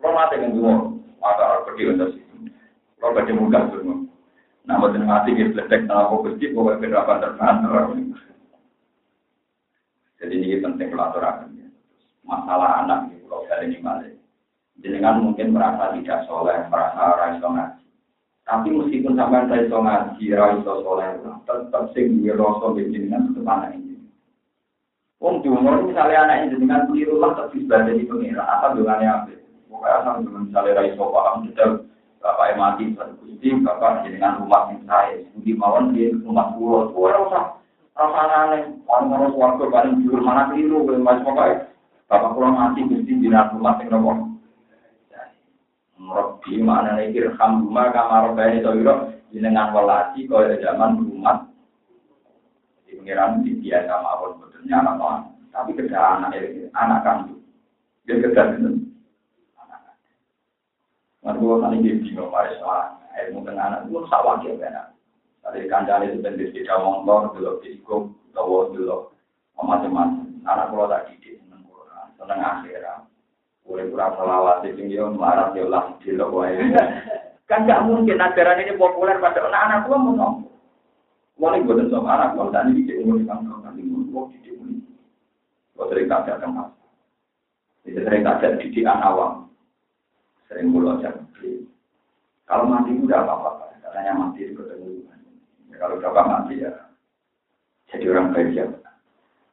Speaker 1: Kalau mati kan dua, maka pergi untuk kalau baca muka semua. Nah, buat mati kita ledek nama fokus di bawah berapa terbantu. Jadi ini penting pelajaran. Masalah anak di pulau kali ini balik. Jenengan mungkin merasa tidak soleh, merasa raiso ngaji. Tapi meskipun sampai raiso ngaji, raiso soleh, tetap sing di rasa jenengan tetap anak ini. Wong diumur misalnya anak ini jenengan keliru lah tapi sebagai di pengira, apa dengannya apa? Pokoknya sama misalnya raiso paham, kita mati gusti bapak dengan rumah yang saya. Budi mawon di rumah pulau. Tua rasa rasa aneh orang orang suarga paling jujur. Mana keliru belum mas bapak bapak pulau mati gusti di rumah yang nopo Rabbi mana nih irham rumah kamar bayi soiro jenengan walasi kau zaman rumah. Di pengiran di dia sama awal betulnya anak tapi kerja anak anak kamu dia kerja Nanti gue dia bingung, mari soal ilmu tengah anak itu sawah ya kan. Tadi kancane itu bentuk tidak motor, dulu diikum, bawa dulu macam-macam. Anak kalau tak didik seneng Quran, seneng akhirat. Boleh kurang selawat sing yo marah yo lah dilok wae. Kan gak mungkin ajaran ini populer pada anak-anak tua mau ngomong. Wali gue dan anak gue tadi di umur di kantor nanti gue di umur. Gue sering kaget sama. Jadi sering kaget di awam. Sering mulut aja. Kalau mati udah apa-apa. Katanya mati ketemu. Ya, kalau bapak mati ya jadi orang baik ya.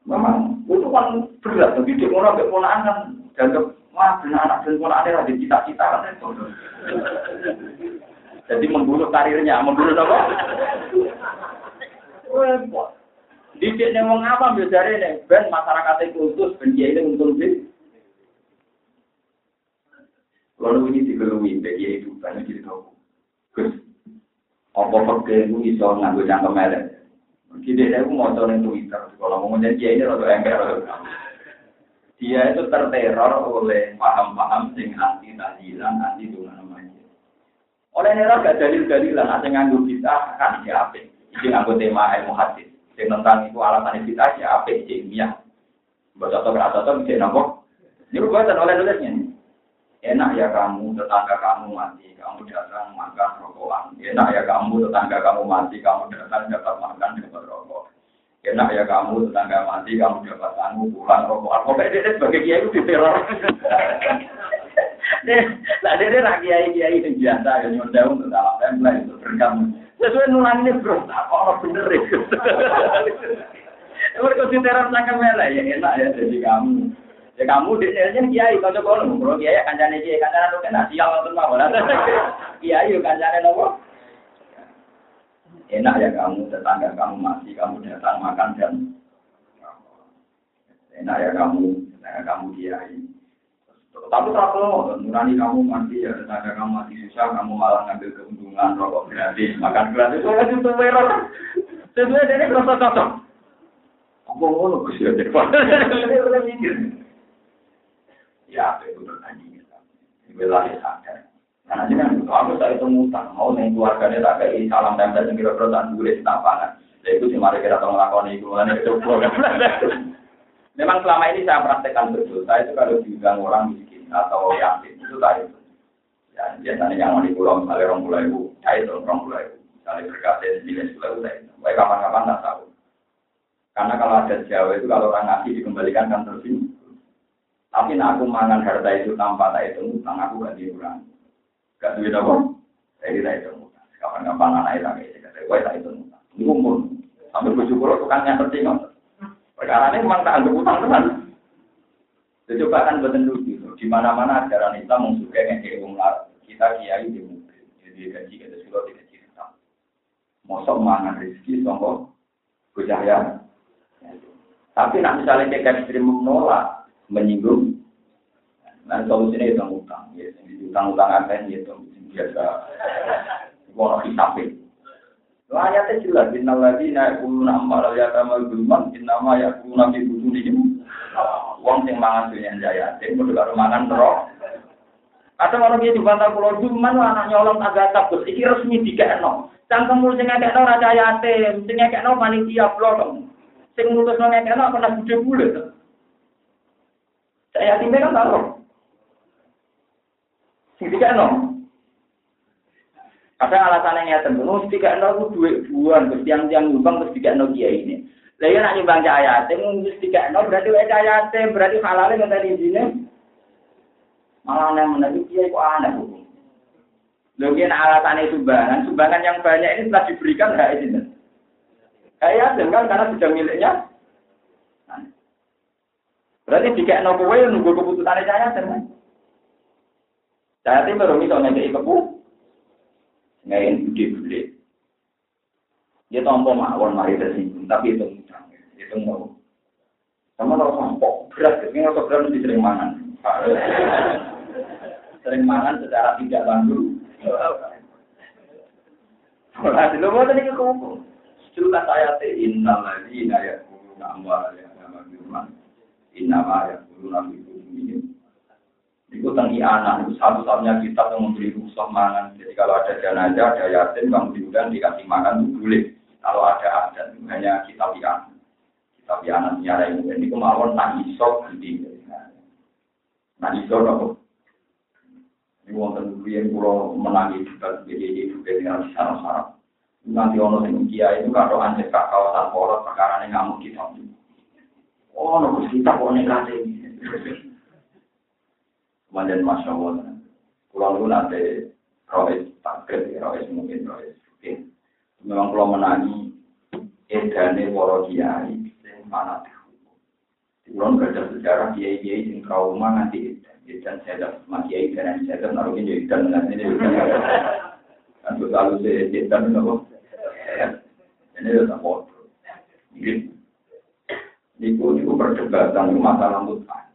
Speaker 1: Memang itu kan berat. Tapi di orang keponaan kan dianggap Wah, benar anak dan pola ada di cita-cita kan itu. Jadi membunuh karirnya, membunuh apa? Didik nih mau ngapa biasanya nih, ben masyarakat itu khusus, ben dia ini untung sih. Lalu ini digelui, bagi itu banyak jadi tahu. Apa pakai itu iso nganggo cangkem elek. Didik aku mau coba Twitter, kalau mau ngomong dia ini rada rada dia itu terteror oleh paham-paham sing anti tahlilan, anti dungan namanya. Oleh neror gak dalil-dalilan, ada nganggo kita kan ya apa? Ini nganggo tema ilmu hadis. Sing tentang itu alasan kita ya apa? Ilmiah. Baca atau berasa atau bisa nopo. Ini buatan oleh nulisnya. Enak ya kamu, tetangga kamu mati, kamu datang makan rokokan. Enak ya kamu, tetangga kamu mati, kamu datang dapat makan, dapat rokok. Enak ya kamu tetangga mati, kamu dapat tanggung pulang rokok. Pokoknya dia sebagai kiai itu diteror. Nah, dia dia kiai kiai yang biasa yang nyonda untuk dalam template untuk berkam. Sesuai nulan ini bro, tak kok bener itu. Mereka diteror melah ya enak ya jadi kamu. Ya kamu di sini kiai kalau coba kalau kiai kancane kiai kancane lu kena sial untuk mau. Kiai kancane nopo? Enak ya kamu, tetangga kamu mati, kamu datang makan dan enak ya kamu, tetangga kamu kiai. Tapi terlalu nurani kamu mati ya tetangga kamu mati susah, kamu malah ngambil keuntungan rokok gratis, makan gratis, kan itu merah. Sesuai dari rasa cocok. Apa ngono Gus ya, Ya, itu bertanya. Ini sadar. Karena jangan aku saya itu ngutang, mau nih keluarganya tak kayak salam tempel yang kira-kira tak boleh senapangan. Ya itu sih mari kita tolong lakukan itu, itu Memang selama ini saya praktekkan betul. Saya itu kalau diundang orang miskin atau yatim itu tadi itu. Ya, biasanya yang mau di pulau misalnya orang pulau ibu, saya itu orang pulau ibu. Misalnya berkasih sembilan pulau saya itu. Baik kapan-kapan tak tahu. Karena kalau ada Jawa itu kalau orang ngasih dikembalikan kan terus Tapi nah aku mangan harta itu tanpa tak itu utang aku gak diurangi. Gak duit apa? Saya tidak itu mudah. Kapan-kapan anak itu kayak kata gue tak itu mudah. Ini umur. Sampai bersyukur tukang yang penting. Perkara ini memang tak anggap utang teman. Coba kan betul lucu. Di mana-mana ajaran Islam mensukai yang kayak umlar. Kita kiai di mobil. Jadi gaji kita sudah tidak cerita. Mosok mangan rezeki songko bujaya. Tapi nak misalnya kayak ekstrim menolak, menyinggung, Nah, solusinya itu utang. Ya, utang-utang apa ya, itu biasa. Wono hisapin. Lo ayatnya jelas, Innal ladina yakuluna ammal yatama gulman, innama yakuluna fi bujunihim. Wong sing mangan dunia jaya, sing kudu karo mangan terus. Atau orang dia dibantah pulau Juman, anak nyolong agak takut. Iki resmi dikekno. Cangkemmu sing ngekekno raja yatim, sing ngekekno panitia blok. Sing ngutus ngekekno pernah bude bulet. Saya yatimnya kan taruh. Tiga no. Ada alasan yang nyata, nu tiga no itu dua buan, terus tiang tiang nyumbang terus tiga no kiai ini. Lalu nak nyumbang cahaya, temu terus tiga no berarti wa cahaya berarti halalnya tadi sini. Malah yang menarik kiai kok aneh. Lalu itu sumbangan, sumbangan yang banyak ini telah diberikan hak ini. Kayak kan karena sudah miliknya. Berarti tiga no kue nunggu keputusan cahaya kan? Saya tim baru misalnya kayak kepu, ngain gede gede. Dia tompo mawon mari tersinggung, tapi itu utang, itu mau. Sama kalau tompo berat, ini kalau berat mesti sering mangan. sering mangan secara tidak langsung. Nah, lo mau tadi ke kumpul. Jelas saya teh innal ladzina yakuluna amwalahum bil Inna ya yakuluna fi itu tentang anak, itu satu-satunya kitab yang memberi rusuh mangan. Jadi kalau ada jenazah, ada yatim, kamu diundang dikasih makan itu boleh. Kalau ada adat, hanya kitab yang kitab yang nyara ini. Ini kemauan tak isok gede. Nah, iso nopo. Ini wonten yang pulau menangi juga jadi juga dengan sana sarap. Nanti ono sing kia itu kalau anjek kak kawasan poros perkara ini ngamuk kita. Oh, nunggu sekitar kok negatif ini. Kemudian Masya Allah, kurang lu nanti rohis takut, rohis mungkin, rohis mungkin. Memang kalau menangi, edane waro kiai, yang mana dihukum. Di kurang kerja sejarah, kiai-kiai yang trauma nanti edan. Edan sedap, maki kiai dan yang sedap, naruhin ya edan, nanti ini edan. Kan itu selalu sedap, edan, nunggu. Ini udah tak. Mungkin niku niku perdebatan masalah mutah.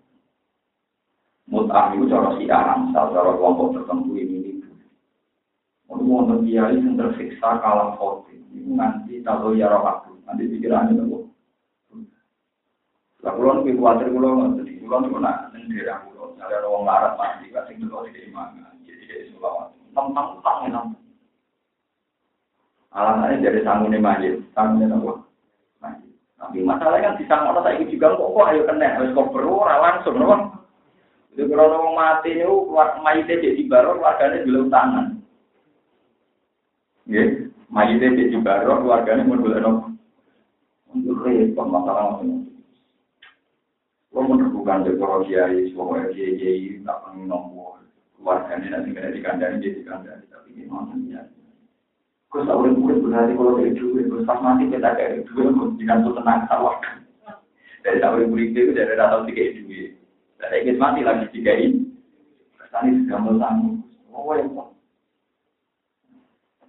Speaker 1: Mutah itu cara si aram cara kelompok tertentu ini itu Wonten kiai yang tersiksa kalah foto, itu nanti tahu ya roh nanti pikirannya nopo lah lebih khawatir kulon nggak sedih kulon cuma nak sendiri kulon ada orang larat mati kasih dulu di mana jadi dari sulawesi tentang utang enam alasannya dari sanggupnya majid sanggupnya apa tapi masalahnya kan disang orang saya juga kok kok ayo kena harus kok perlu langsung nopo itu kalau mati itu keluar mayitnya jadi baru keluarganya belum tangan ya mayitnya jadi baru keluarganya mau belum untuk repot masalah macam Lo menemukan dekor kiai, semua kiai kiai tak pengen nomor keluarganya nanti kena dikandani jadi dikandani tapi gimana ya? Kau tahu mungkin berarti kalau dari dulu, terus pas mati kita kayak dulu, dengan tuh tenang sawah. Dari tahu yang itu dari datang tiga itu, dari ingin mati lagi tiga ini. Sudah mulai oh ya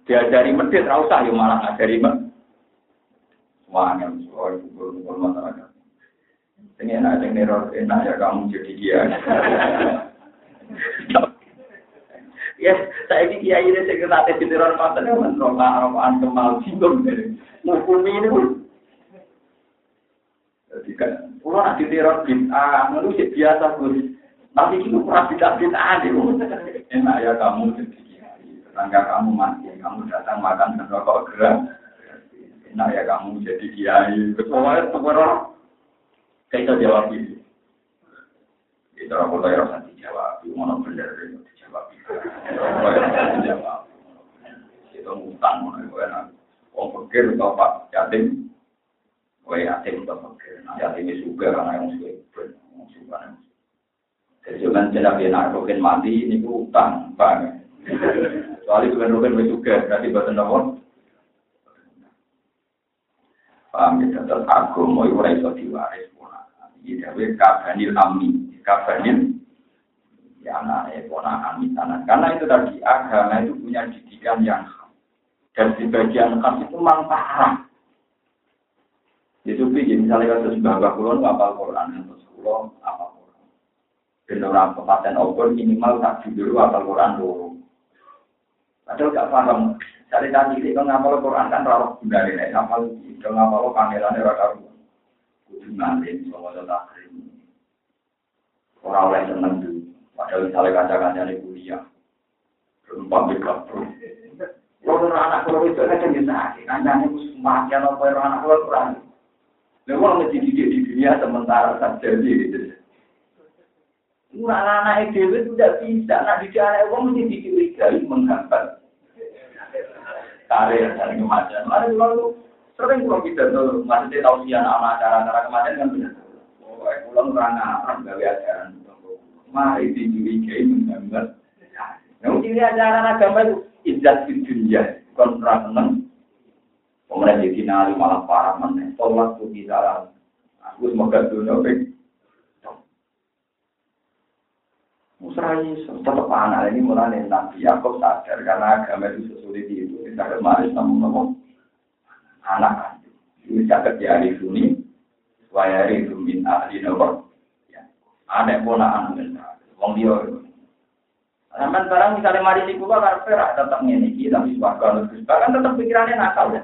Speaker 1: Diajari medit, rasa ya malah. Semuanya, soal itu masyarakat. Ini enak, yang enak ya kamu jadi dia. ya, saya ini kiai ini saya kena tes neror pasal yang menroka arokaan kemal singgung dari hukumi ini pun. Jadi kan, pulau nanti neror bintang, lalu biasa pun. Tapi itu pernah bintang bintang Enak ya kamu jadi kiai. Tetangga kamu mati, kamu datang makan dan rokok gerak. Enak ya kamu jadi kiai. Kecuali itu kita jawab itu. Itu orang kota yang harus dijawab. Mana benar Dijawab. Itu ngutang. Wong pikir atau yatim. Gue yatim atau pikir. Nah yatim itu juga karena yang suka Yang suka Jadi jangan tidak dia nak rokin mati ini utang, bang. Soalnya bukan rokin juga, berarti buatan nomor. Paham ya, tetap agama itu diwaris. Iya, kabanil amni, kabanil ya anak ponakan misalnya. Karena itu tadi agama itu punya didikan yang khas. Dan di bagian khas itu memang parah. Itu begini, misalnya kasus bapak kulon, apa Quran, kasus kulon, apa Quran. Dan orang kepaten obor minimal tak dulu apa Quran dulu. Padahal gak paham. Cari tadi ini kalau ngapal Quran kan rawat bunda ini, ngapal, kalau ngapal pangerannya raka kudu ngalim sama takrim. Orang oleh seneng dulu. Padahal misalnya kaca-kaca ini kuliah. Berempat mereka bro. Kalau anak kalau itu kan jadi sakit. Kancanya mati atau kalau anak kalau kurang. Lalu orang dididik di dunia sementara saja gitu. Anak-anak itu tidak bisa. Nah, di anak orang mesti dididik menggambar. Karir dan kemajuan. Lalu Sering kalau kita tuh masih tahu sih anak acara-acara kemarin kan benar. Oh, pulang orang Arab gawe ajaran. Mari dicurigai menggambar. Yang ciri ajaran agama itu izzat di dunia, bukan perang seneng. Kemudian jadi nari malah parah mana. Sholat tuh dalam. Aku semoga dunia baik. Musrai tetap anak ini mulai Nabi Yakob sadar karena agama itu sesulit itu. Kita kemarin namun anak kandung. Ini catat di ahli suni, wayari itu min ahli nomor. ada pola angin wong dia Sampai sekarang misalnya mari di pulau karpera tetap ini kita bisa bahkan lebih bahkan tetap pikirannya nakal ya.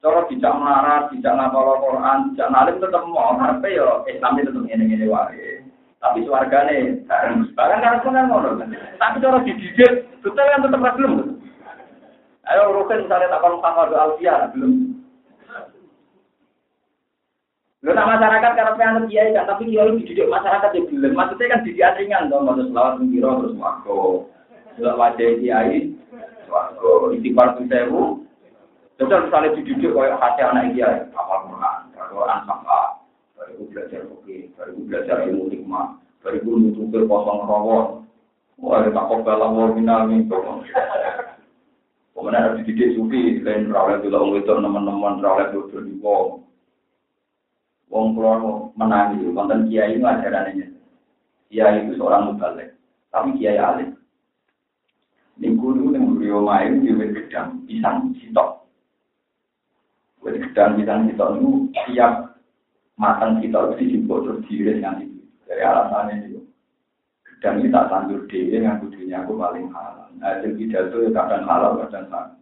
Speaker 1: Coba tidak melarat, tidak ngapal Quran, tidak nalim tetep mau karpe yo. Eh tetep ngene-ngene wae. Tapi suarganya, sekarang karena karep yang ngono. Tapi coba dididik, tetap yang tetap belum. Ayo rukun misalnya tak perlu kamu doa belum. Lho nak masyarakat karena pengen kiai kan, tapi kiai dididik masyarakat yang belum. Maksudnya kan dididik ringan dong, maksud selawat mengira terus wako. Sudah wajah kiai, wako. Istighfar tuh sewu. Terus misalnya dididik kayak hati anak kiai, apa Quran, Quran sama. Baru belajar oke, baru belajar ilmu hikmah, baru nutup kosong rawon. Wah, tak kok dalam wabina itu. Kemudian ada dididik sufi, lain rawat itu lah, itu teman-teman rawat itu berdua. Wong kulo menangi, konten kiai itu ajarannya. Kiai itu seorang mubalik, tapi kiai alim. Ning guru ning guru main di gedang pisang sitok. Wes gedang pisang sitok itu tiap matang sitok itu dijemput terus diiris nganti dari alasannya itu. Gedang ini tak tandur dhewe yang kudunya aku paling halal. Nah, hasil pidato ya kadang halal kadang haram.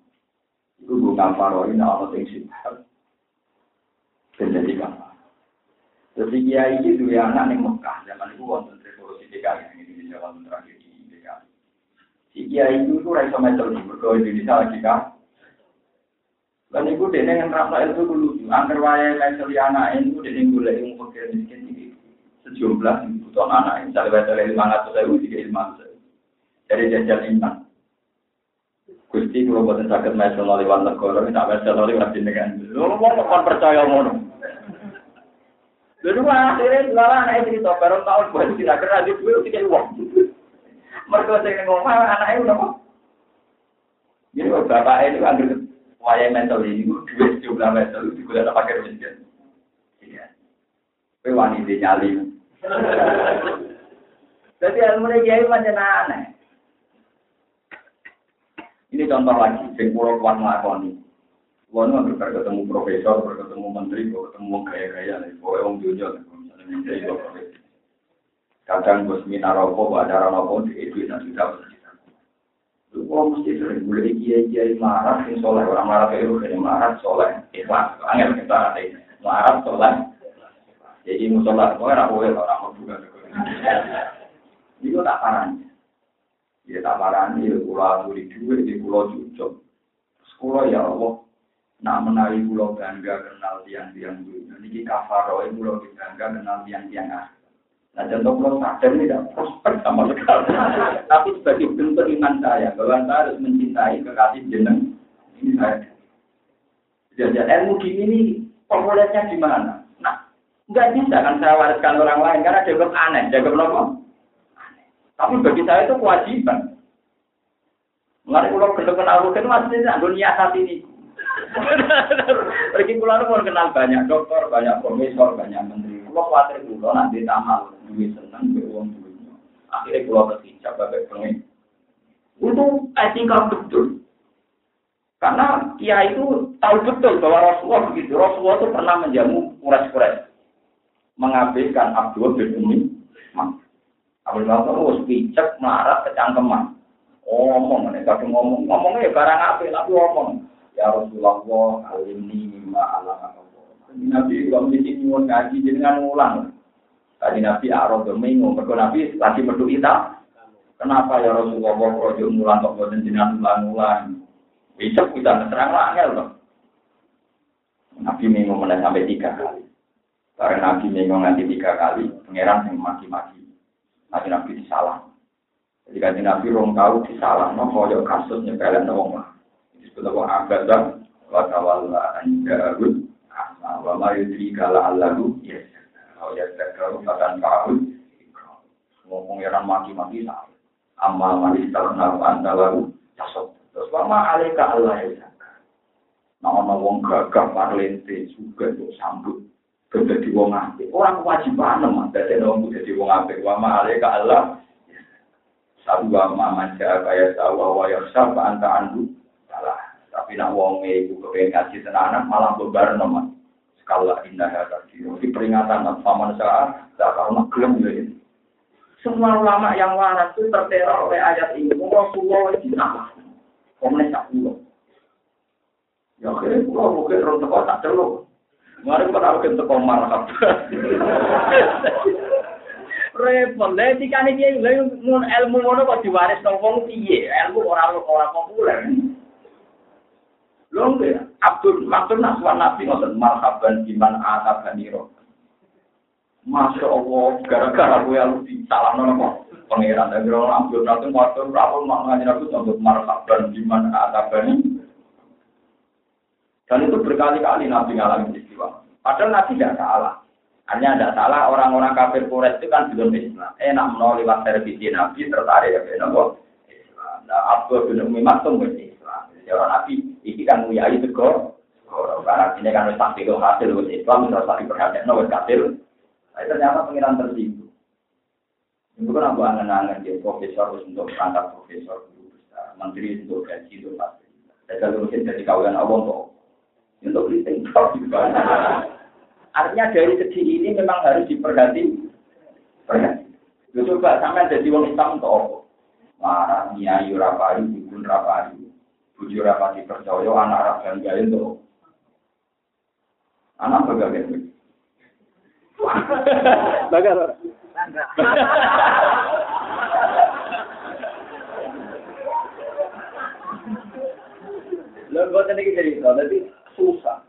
Speaker 1: Itu gue ngamparoin Allah yang sifat. Dan jadi Jadi kiai itu ya anak ning Mekah zaman itu wonten revolusi DKI ini Indonesia wonten tragedi DKI. Si kiai itu itu raiso meter di mergo Indonesia lagi kan. Dan itu dia yang rasa itu dulu, angker waya seli anak itu dia yang boleh yang fakir miskin ini sejumlah kebutuhan anak misalnya waya lima ratus ribu tiga lima ratus dari jajal iman. Gusti kalau buatan sakit mesel lewat negara, tak mesel lewat jenengan. Lu mau percaya ngono. Lalu akhirnya anak itu cerita, baru tahun buat tidak kena di dua tiga uang. Mereka saya ngomong anak itu apa? Jadi bapak ini ambil waya mental ini, dua jumlah mental itu juga ada pakai miskin. Iya. Tapi wanita nyali. Jadi ilmu ini kiai macam aneh. Ini contoh lagi, sing pulau kuat ngelakoni. Nggak berkata ketemu profesor, berketemu menteri, ketemu gaya-gaya nih, pokoknya wong dunia nih, misalnya menteri kok. Kadang bos seminar apa, acara apa, di itu nanti sudah Lu kok mesti sering boleh kiai kiai marah, sing soleh orang marah kayak lu marah soleh, ikhlas, angin kita ada ini, marah soleh. Jadi musola, orang boleh orang mau juga. Itu tak parahnya. Ya tak parahnya, ya pulau di duit, di pulau cucuk. Sekolah ya Allah, Nak menawi pulau bangga kenal tiang-tiang dunia. Niki kafaro pulau bangga kenal tiang-tiang ah. Nah contoh pulau sadar tidak prospek sama sekali. Tapi sebagai bentuk iman saya bahwa saya harus mencintai kekasih jeneng ini saya. Jadi ilmu gini ini populernya di mana? Nah, nggak bisa kan saya wariskan orang lain karena dianggap aneh, dianggap? Aneh. Tapi bagi saya itu kewajiban. Mengenai pulau kedua kenal itu masih dunia saat ini. Pergi pulau mau kenal banyak dokter, banyak profesor, banyak menteri. Pulau khawatir pulau nanti tamal, duit senang, beruang duitnya. Akhirnya pulau terhijab, bagai pengen. Itu etika betul. Karena Kia itu tahu betul bahwa Rasulullah begitu. Rasulullah itu pernah menjamu kuras-kuras. Mengabaikan Abdul bin Umi. Abdul bin Umi picek, melarat, kecangkeman. Ngomong, mereka ngomong. Ngomongnya ya barang apa, tapi ngomong. Ya Rasulullah, alimni mimma alam Nabi kalau mesti nyuwun ngaji dengan ulang. Tadi Nabi Arab domingo, mereka Nabi lagi metu kita. Kenapa ya Rasulullah kalau mulang kok boten jenengan ulang-ulang? Bisa kita terang angel loh. Nabi minggu mulai sampai tiga kali. Karena Nabi minggu nanti tiga kali, pangeran yang maki-maki. Nabi Nabi disalah. Jadi Nabi rong tahu disalah, no koyo kasus nyepelin wong lah disebut apa abadah wa tawalla an ja'ud wa ma yudri kala allahu ya kalau ya zakaru fakan ka'ud ngomong yang maki-maki nah amma manis tarna anta lalu jasad terus ma alika allah ya Nah, ana wong gagah parlente juga untuk sambut dadi wong apik. Ora kewajiban mah dadi wong dadi wong apik. Wa ma Allah. Sabu wa ma maja kaya sawa wa yasa anta salah. Tapi nak wong ibu kepengen ngaji tenanan malah bebar nomor. Skala indah ya tadi. Di peringatan paman saat tak karena gelem ya. Semua ulama yang waras itu terteror oleh ayat ini. Rasulullah itu apa? Komen tak pulau. Ya akhirnya pulau mungkin orang teko tak celuk. Mari kita harus teko marah. repot. Lah dikane piye ilmu ngono kok diwaris nang wong piye? Ilmu ora ora populer. Lho Abdul Abdul Naswan Nabi ngoten marhaban iman ata baniro. Masya Allah, gara-gara gue yang salah nono pangeran dan orang ambil nanti waktu berapa maknanya aku untuk marhaban di mana atabani. Dan itu berkali-kali Nabi ngalamin peristiwa. Padahal Nabi tidak salah. Hanya tidak salah orang-orang kafir Quraisy itu kan belum Islam. Enak menolak lewat televisi Nabi tertarik ya Nabi. Nah, Abu bin Umi Maktum Islam. Orang Nabi ini kan nguyai. Karena ini kan hasil Islam, perhatian, harus hasil. Tapi ternyata pengiran. Itu kan aku angen-angen dia profesor untuk perangkat profesor menteri untuk gaji itu pasti. Dan kalau mungkin Allah untuk untuk Artinya dari segi ini memang harus diperhati. Perhati. Coba sampai jadi wong Islam untuk apa? Marah, nyai, rapari, bukun rapari, bujur rapati percaya, anak rakyat gaya untuk anak bagaimana?
Speaker 2: Bagaimana?
Speaker 1: Lalu buat ini cerita, jadi susah.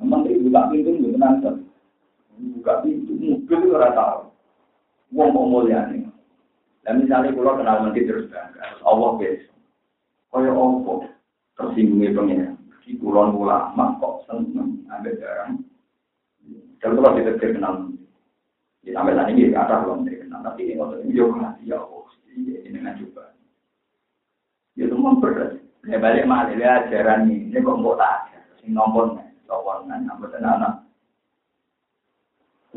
Speaker 1: Menteri buka pintu nggak menantang. Buka pintu, mobil itu rata tahu. Wong mau mulia nih. Dan misalnya kalau kenal menteri terus bangga, Allah besok. Kaya apa? Tersinggungnya pengen. Di pulau ulama kok seneng ambil barang. Dan kalau kita kenal Ya, sampai ini ada belum terkenal, tapi ini waktu ini juga ya Allah, ini dengan coba. Ya itu memberat. Ya balik malah dia ajaran ini, ini kok mau tak sing nombor nih, soal nih.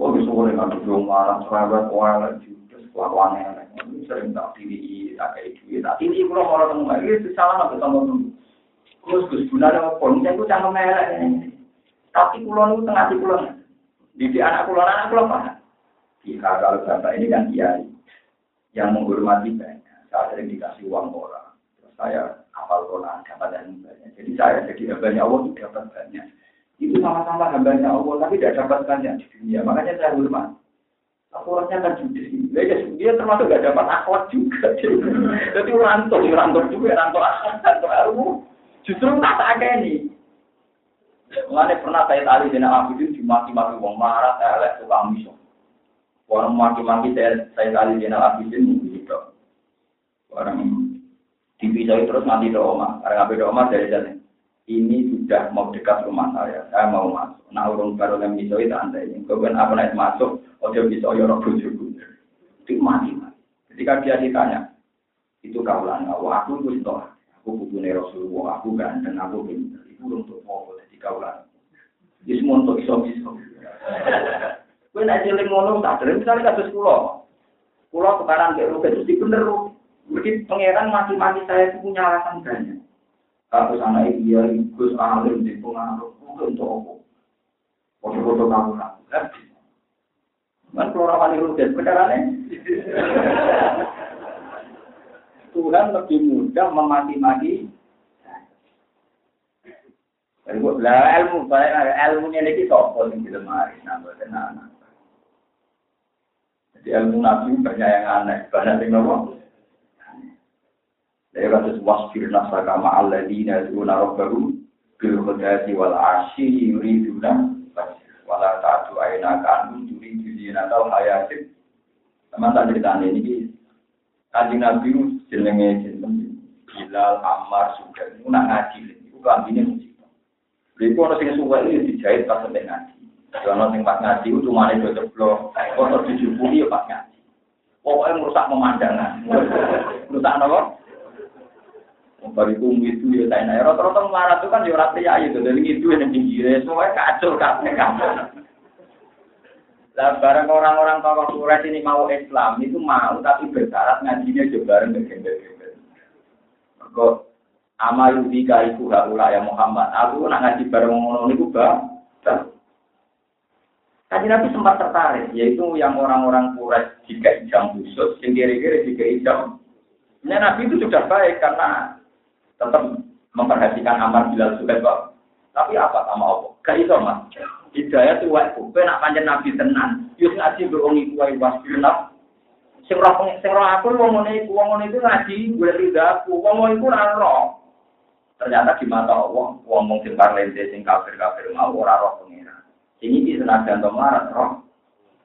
Speaker 1: Wah bisa boleh juga, kelakuan yang sering tak diri, tak kayak duit, tak ini kalau mau ketemu lagi, itu salah nggak dulu. Terus gus gunanya apa? Ini. Tapi kulon itu tengah di kulon. Di anak kulon, anak kulon paham. Jika kalau bapak ini kan kiai yang menghormati banyak, saya sering dikasih uang orang, saya hafal Quran dapat yang banyak. Jadi saya jadi hambanya Allah itu dapat banyak. Itu sama-sama hambanya Allah, tapi tidak dapat banyak di dunia. Makanya saya hormat. Akhwatnya kan judes. Dia, dia termasuk gak dapat akhwat juga. Jadi rantau, rantau juga, rantau akhwat, rantau ilmu. Justru tak tak ini. Mengenai pernah saya tadi dengan Abu itu dimaki-maki wong marah, saya lihat suka misal. Orang maki-maki saya, saya kali jenal abisin gitu. Orang dipisah terus mati ke oma. Karena ngapain oma dari sana. Ini sudah mau dekat rumah saya. Saya mau masuk. Nah orang baru yang bisa itu anda ini. Kemudian apa naik masuk. Oh dia bisa orang bujuku. Itu mati mati. Ketika dia ditanya, itu kaulan Allah. Aku itu itu. Aku butuh Rasulullah. Aku ganteng. Aku pintar. Itu untuk mau jadi kaulan. Ini semua untuk iso-iso. Kowe nek cilik ngono tak dereng misalnya kados kula. Kula tukaran ke rugi itu bener rugi. Jadi pangeran mati-mati saya itu punya alasan banyak. Kalau sana iya, Gus Alim di pengaruh, mungkin untuk apa? Foto-foto kamu lah. Kan keluar wali rugi, beneran Tuhan lebih mudah memati-mati lah ilmu, ilmu ini kita sopo nih di lemari, nambah tenanan. Jadi ilmu nabi banyak yang aneh, banyak yang nopo. Dari kasus wasfir nasaka ma'alladina yaduna rabbahu bil khudati wal asyi yuriduna wala aina kanu yuridu zinata hayatin. Teman tak cerita ini, kanjeng nabi jenenge jeneng Bilal Ammar juga, itu nak ngaji, itu kambingnya musibah. Itu orang yang suka ini dijahit pas sampai ngaji. Kalau sing pas ngaji itu cuma ada ceblok, kotor dijupuhi ya pas ngaji. Pokoknya merusak pemandangan. Merusak apa? Baru itu itu ya saya. Rata-rata marah itu kan ya pria itu. Dari itu yang pinggirnya semua kacau kabeh kacau. Lah barang orang-orang tokoh Quraisy ini mau Islam itu mau tapi bersyarat ngajinya juga bareng bergembel-gembel. Kok amal yudika iku haula ya Muhammad. Aku nak ngaji bareng ngono niku bang. Kaji Nabi sempat tertarik, yaitu yang orang-orang Quraisy jika jam khusus, yang kira-kira jika jam. Nah, Nabi itu sudah baik karena tetap memperhatikan amal Bilal kok. Tapi apa sama Allah? Gak iso mas. Hidayah tuh waktu, kue nak panjang Nabi tenan, yus ngaji berongi kue was binap. Sing roh sing roh aku wong ngene iku wong ngene itu ngaji gue tidak aku wong ngene iku ora roh. Ternyata di mata Allah, wong wong sing parlente sing kafir-kafir mau ora roh pengira. Sing iki senajan to marat roh.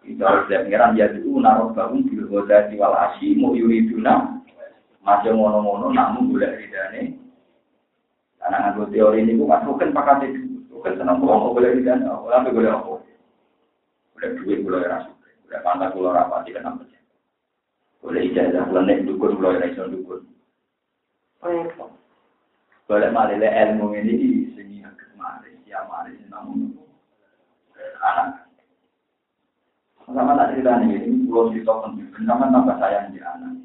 Speaker 1: Itu harus pengiran ya itu naruh bangun di kota wal asyi mau yuriduna masih ngono-ngono namun boleh ridane. Karena nganggo teori ini bukan bukan pakai bukan senang bohong boleh ridane, tapi boleh apa? Boleh duit boleh rasa, boleh pantas boleh rapati kenapa? Boleh ijazah, boleh nek dukun boleh rasa dukun. Boleh malah ilmu ini sini agak malah, ya malah namun anak sama tak cerita nih, ini pulau cerita penting. Sama tambah sayang di anak.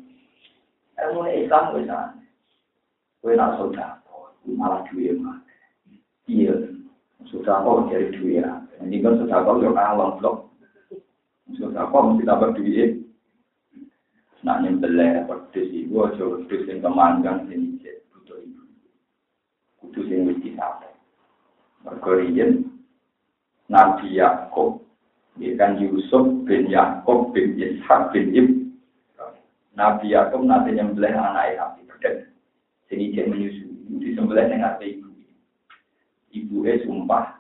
Speaker 1: Ilmu Islam sana. Gue nak saudara, malah duit mah. Iya, sudah kok dari duit ya. Ini kan sudah kok yo kalong blok. Sudah kok mesti dapat duit. Nak nyembelih pedes ibu aja pedes yang kemanggang sini cek butuh ibu. Kudu sing wis disapai. Mergo Nabi Yakub Ya kan Yusuf bin Yakub bin Ishak bin Ib. Nabi Yakub nanti nyembelih anak Nabi Berdek. Sini dia menyusui. Disembelih dengan ibu. Ibu eh sumpah.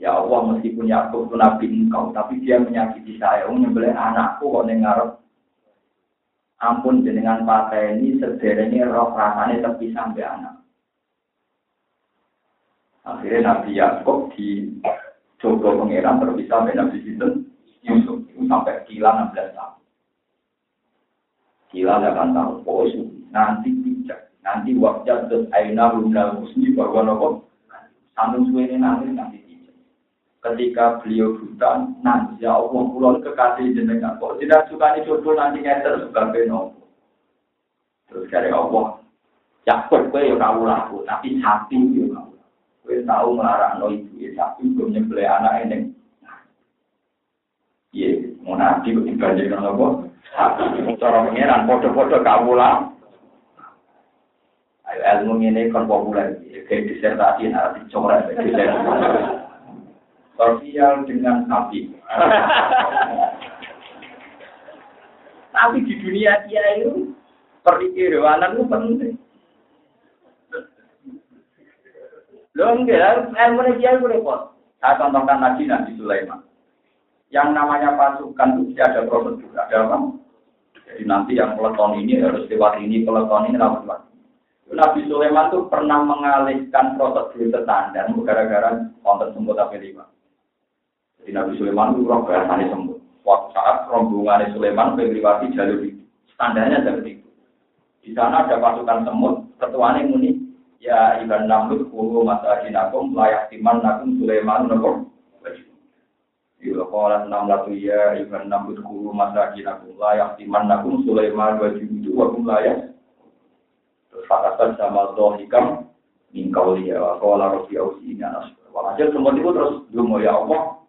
Speaker 1: Ya Allah meskipun Yakub itu Nabi engkau. Tapi dia menyakiti saya. Oh, nyembelih anakku kok ngarep. Ampun jenengan pakai ini sederhana roh rasanya tapi sampai anak. Akhirnya Nabi Yakub di Coba pengiran terpisah sampai Nabi Sinten Yusuf itu sampai kila 16 tahun. Kila 8 tahun. Oh, nanti bijak. Nanti waktu terus aina rumna musni bahwa nopo sambung suwe nanti nanti. Ketika beliau buta, nanti ya Allah pulau kekasih jenengan. Kok tidak suka jodoh nanti ngeter sebagai nopo. Terus dari Allah, cakep gue ya kau laku, tapi hati ya kau. Gue tahu melarang no ibu ya sapi belum nyembelih anak ini. Iya, mau nabi kok dibandingkan apa? Cara pengiran foto-foto kawula. Ayo ilmu ini kan populer, kayak disertasi nanti coret. Sosial dengan sapi. Tapi di dunia dia itu perikirwanan itu penting. Lo enggak, ilmu dia repot. Saya contohkan lagi Nabi Sulaiman. Yang namanya pasukan itu ada prosedur, ada apa? Jadi nanti yang peleton ini harus lewat ini, peleton ini lewat. Nabi Sulaiman itu pernah mengalihkan prosedur standar gara-gara konten semut tapi lima. Jadi Nabi Sulaiman itu roh bahasanya semut. Waktu saat rombongan Sulaiman melewati jalur itu, standarnya seperti itu. Di sana ada pasukan semut, ketuanya muni, Ya iban namlut kulu masajinakum layak timan nakum Sulaiman nakum. Ila qala namlatu ya iban namlut kulu masajinakum layak timan nakum Sulaiman wa judu wa kum layak. Terus fakatan sama dohikam mingkau liya wa qala rabbi ausini anas. Walhasil semua itu terus dungo ya Allah.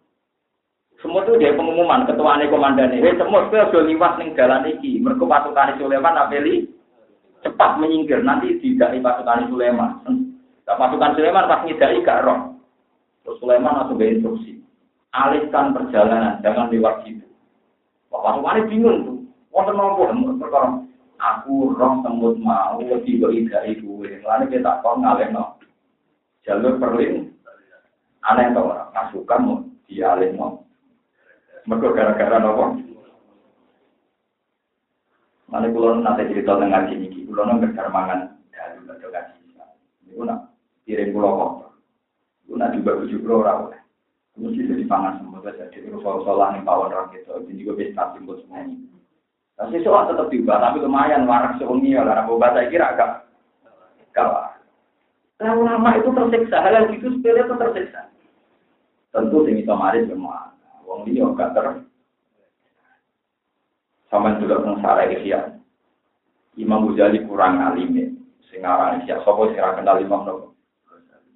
Speaker 1: Semua itu dia pengumuman ketua komandan ini. Semua itu sudah liwat ning jalan iki. Mereka pasukan Sulaiman apeli cepat menyingkir nanti tidak pasukan Sulaiman. Nah, pasukan Sulaiman pas ngidai gak roh. Terus Sulaiman langsung instruksi. Alihkan perjalanan, jangan lewat situ. Wah, pasukan bingung tuh. Wonten nopo perkara. Aku roh semut mau tiba ida ibu. Lalu kita kok ngalih no. Jalur perlin. Aneh tau orang. Pasukan mau dialih no. Mereka gara-gara nopo. Mana kulo nanti cerita tentang ngaji ini, kulo nggak mangan dari baca ngaji. Ini nak kirim kulo kok. Kulo nak juga tujuh kulo rawol. Kulo sih jadi pangan semua saja. Jadi sholat nih pawon orang gitu. Jadi juga bisa timbul semuanya. Tapi soal tetap tiba, tapi lumayan warak sewengi ya karena boba saya kira agak kalah. Lama-lama itu tersiksa, hal itu sepele itu tersiksa. Tentu sing iso maris semua. Wong liya gak ter sama juga sengsara Ihya. Imam Ghazali kurang alim ya. Sing aran Ihya sapa sing kenal Imam Nawawi.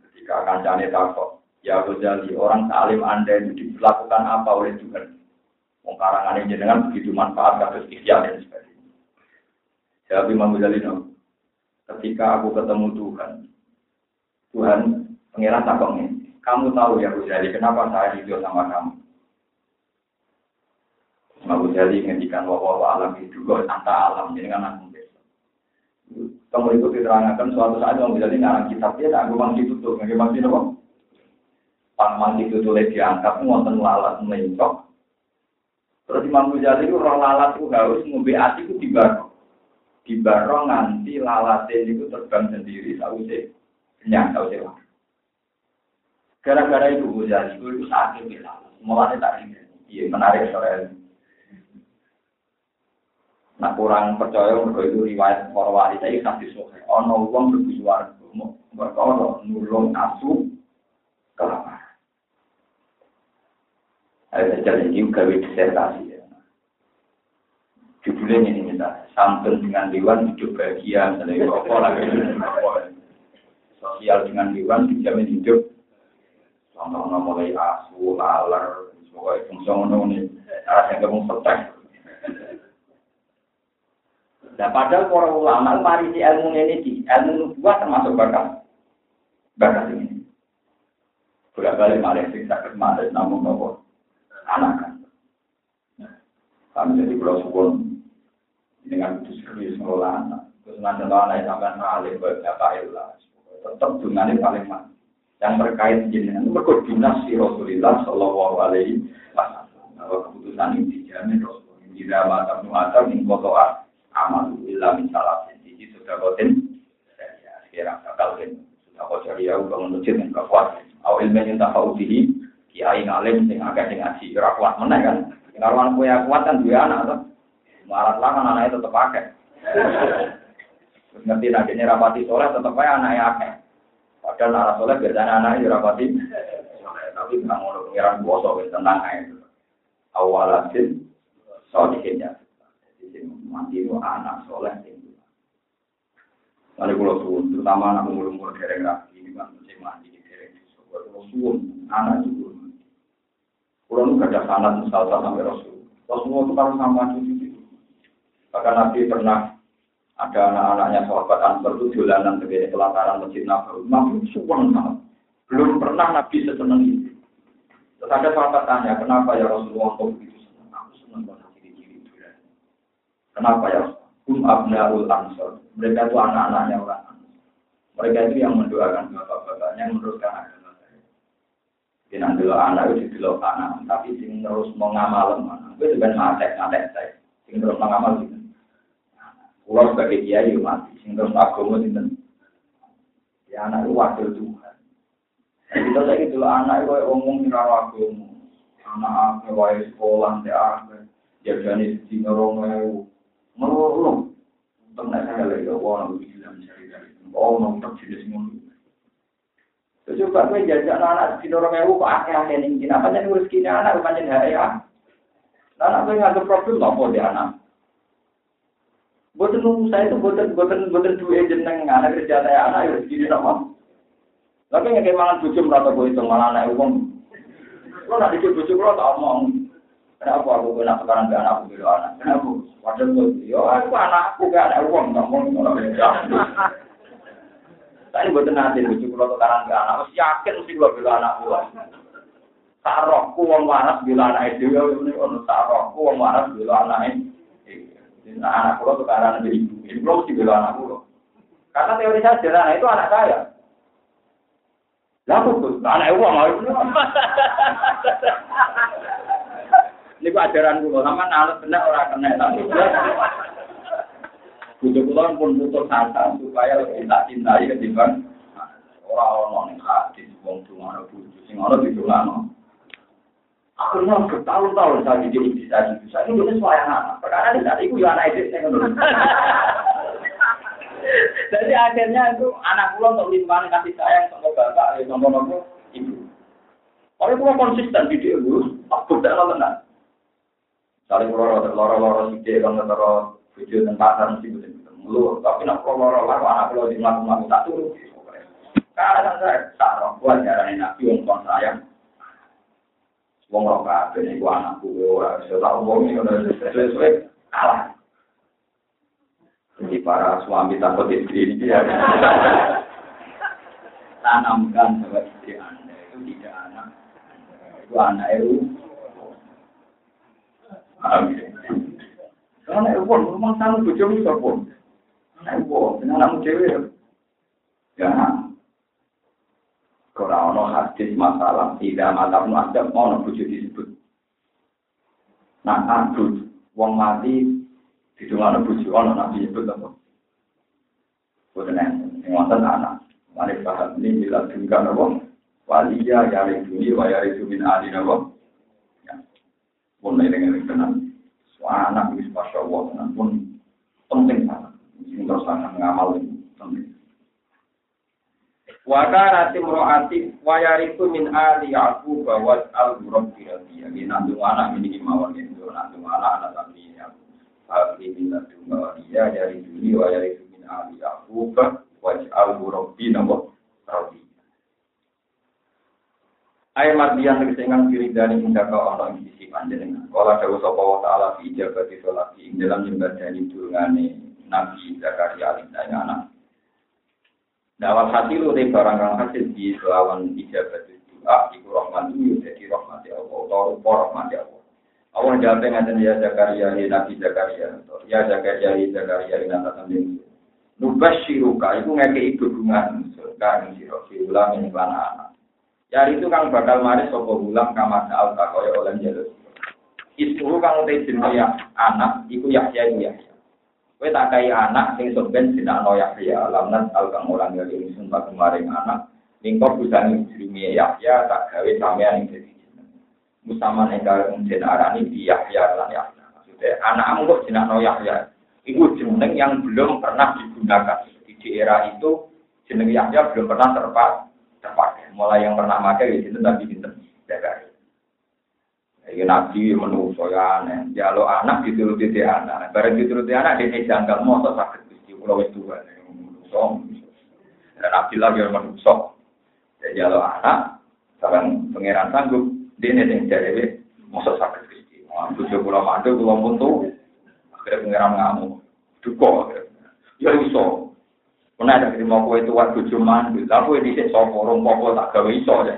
Speaker 1: Ketika kancane takok, ya Ghazali, orang alim Anda itu dilakukan apa oleh Tuhan? Wong karangane jenengan begitu manfaat kados Ihya dan sebagainya. Jawab Imam Ghazali. Ketika aku ketemu Tuhan, Tuhan pengiran takoknya, kamu tahu ya Ghazali, kenapa saya hidup sama kamu? Imam Ghazali ngendikan bahwa alam itu kok anta alam jadi kan aku Kamu itu diterangkan suatu saat Imam Ghazali ngarang kitab dia tak gue itu tuh nggak masih nopo. Pas mangki itu tulis diangkat wonten lalat mencok. Terus Imam Ghazali itu roh lalat itu harus ngombe ati itu di barong. Di barong itu terbang sendiri sausé kenyang sausé Gara-gara itu Ghazali itu sakit ya. Mulanya tak ingat. Iya menarik soalnya. Nah kurang percaya mereka itu riwayat para wali kasih sohe. Ono uang berbujuar, mereka ono nulung asu kelapa. Ada jalan ini gawe disertasi ya. Judulnya ini misalnya, santun dengan dewan hidup bahagia, misalnya apa lagi sosial dengan dewan dijamin hidup. Contohnya mulai asu, laler, pokoknya fungsi ngono ini, arah yang kamu setek. Nah, padahal para ulama mari si ilmu ini di ilmu nubuah termasuk bakat bakat ini. Bolak balik malah sing sakit malah namun nopo anak kan. Kami jadi pulau sukun dengan itu serius ngelola anak. Terus nanti anak sampai ngalir ke apa ilah. Tetap dengan paling mati. Yang terkait jenengan itu berkoordinasi si Rasulullah Shallallahu Alaihi Wasallam. Bahwa keputusan ini dijamin Rasulullah. Tidak mata muatar ning kotoa amal ilah misalah sisi sudah kotin. Ya, sekarang bakal sudah kau ya udah menuju yang. Awal ilmu yang tak tahu kiai ngalim sing agak sing ngaji ora kuat meneh kan. Karuan kue kuat kan dua anak tuh. Marat lah kan anaknya tetep pakai. Ngerti nantinya rapati soleh tetep aja anaknya akeh. Padahal nara soleh biasanya anaknya rapati. Tapi nggak mau pengiran bosok tenang aja. Awalatin solihinnya. Jadi mati itu anak soleh. Lalu kalau suwun, terutama anak umur-umur dereng rapi, ini kan mesti mati di dereng. Kalau suwun, anak juga Kulo nu ada sanat misal sampai Rasul. Rasulullah itu kan sama cucu. Bahkan Nabi pernah ada anak-anaknya sahabat Ansar itu jalanan sebagai pelataran masjid Nabawi. Nabi suwon banget. Belum pernah Nabi seseneng itu. Terus ada sahabat tanya, kenapa ya Rasulullah kok begitu senang? Aku senang banget ciri-ciri itu. Kenapa ya? Hum abnaul ansor. Mereka itu anak-anaknya orang Mereka itu yang mendoakan bapak-bapaknya, yang meneruskan agama. Jadi nanti anak itu dulu anak, tapi sing terus mau ngamal mana? Gue juga ngatek ngatek saya, sing terus mau ngamal gitu. Pulau sebagai kiai mati, sing terus agama gitu. Ya anak itu wakil Tuhan. Kita saya gitu anak itu ngomong di rawa agama, anak apa wae sekolah teh apa, jadi di ngorong lewu, ngorong. Untuk saya lagi, wah, nabi bilang cari dari, oh, nonton jenis ngono. Coba gue jajak anak di dorong ewu kok akeh-akeh ning kene apa ngurus kene anak pancen hae ya. Anak gue nggak problem apa dia anak. Boten saya itu boten boten boten duwe jeneng anak kerja saya anak ya rezeki sama. Tapi nggak malah bujuk merata gue itu malah anak uang. Lo nak dikit bujuk lo tak omong. Kenapa aku kena sekarang gak anakku gitu anak? Kenapa? Gue, yo aku anakku gak ada uang, mau ngomong Saya buat nanti lucu kalau tukaran ke anak, mesti yakin mesti kalau bila anak gua. Sarokku wong waras bila anak itu ya ini ono sarokku wong waras bila anak itu. Nah, anak gua tukaran ke ibu, ini belum mesti bila anak gua. Karena teori saya sederhana itu anak saya. Lah tuh, anak uang mau itu. Ini ajaran gua, sama anak benar orang kena tapi Butuh kulon pun butuh asa supaya lebih tak cintai ketimbang orang-orang yang hadis, wong ada butuh, sing ada di no. Akhirnya bertahun-tahun saya jadi itu, saya ini sesuai anak. Perkara di saat itu ya anak iblis saya Jadi akhirnya itu anak pulau untuk limpahan kasih sayang sama bapak, sama nopo ibu. Kalau pulau konsisten di dia itu, aku tidak tenang. Saling loro loro loro dia kalau loro video tentang pasar mesti betul betul tapi nak kalau loro anak kalau di melaku melaku tak turun. Karena saya tak buat jarang nabi untuk sayang. Wong roh kabeh niku anakku ora bisa tak omongi ora sesuai kalah. Jadi para suami takut istri ini ya. Tanamkan bahwa istri Anda itu tidak anak. Itu anak itu. Amin. Karena rumah sana bujum itu pun. Ibu dengan anak cewek. Ya. Kalau ono hadis masalah tidak mata pun ada mau bujuk disebut. Nah, abud wong mati di dungane bojo ana nabi itu apa? Boten enten, wonten anak. Malik bahas ini bila dungkan apa? Waliya yari duni wa yari min adi apa? Ya. Pun dengan tenan. Anak wis masya Allah tenan pun penting banget. Sing terus akan ngamal ini penting. Waka rati mroati wayariku min ali aku bawa al buruk dirati ya nandung anak ini mawon itu nandung anak anak tapi ya Ali min nandung dia dari duni wayariku min ali aku bawa al buruk di Ayat mardian tegese ingkang diri dari hingga kau ana ing sisi panjenengan. Kala dawuh sapa wa taala fi ijabati sholati ing dalam nyembadani durungane Nabi Zakaria alaihi anak. Dawal hati lu deh barang kang hasil di lawan ijabat doa iku rahmat itu jadi rahmat ya Allah atau rupa rahmat ya Allah. Allah jawab dengan ya Zakaria ya Nabi Zakaria ya Zakaria ya Zakaria ini nata tanding. Nubas shiruka itu ngeke ibu bunga surga yang siro sirulam ini kelana anak. Ya itu kang bakal mari sopo ulang kamar saal takoy oleh jalur. Isu kang utai ya anak iku Yahya iku Yahya. Kowe tak kai anak sing soben sinakno Yahya, lamnan al kang ora ngali ingsun tak kemaring anak. Ningko busani jenenge Yahya tak gawe sampean ing dadi jeneng. Musaman enggal jeneng arani di Yahya lan Yahya. Maksudnya anakmu kok sinakno Yahya. Iku jeneng yang belum pernah digunakan. Di era itu jeneng Yahya belum pernah terpakai. Terpakai. Mulai yang pernah pakai di situ Nabi Binten Zakaria. Iki nabi menungso ya aneh. Ya lo anak dituruti dia anak. Bareng dituruti anak dia janggal motor sakit gusti pulau itu kan. Menungso. Dan Abdillah dia menungso. Jadi ya lo anak sekarang pangeran sanggup dia nih yang jadi motor sakit gusti. Tujuh pulau mandu pulau buntu. Akhirnya pangeran ngamuk. Duko. Ya iso. Mana ada mau kue tua tujuh mandu. Lalu ini sih soporong pokok tak gawe iso ya.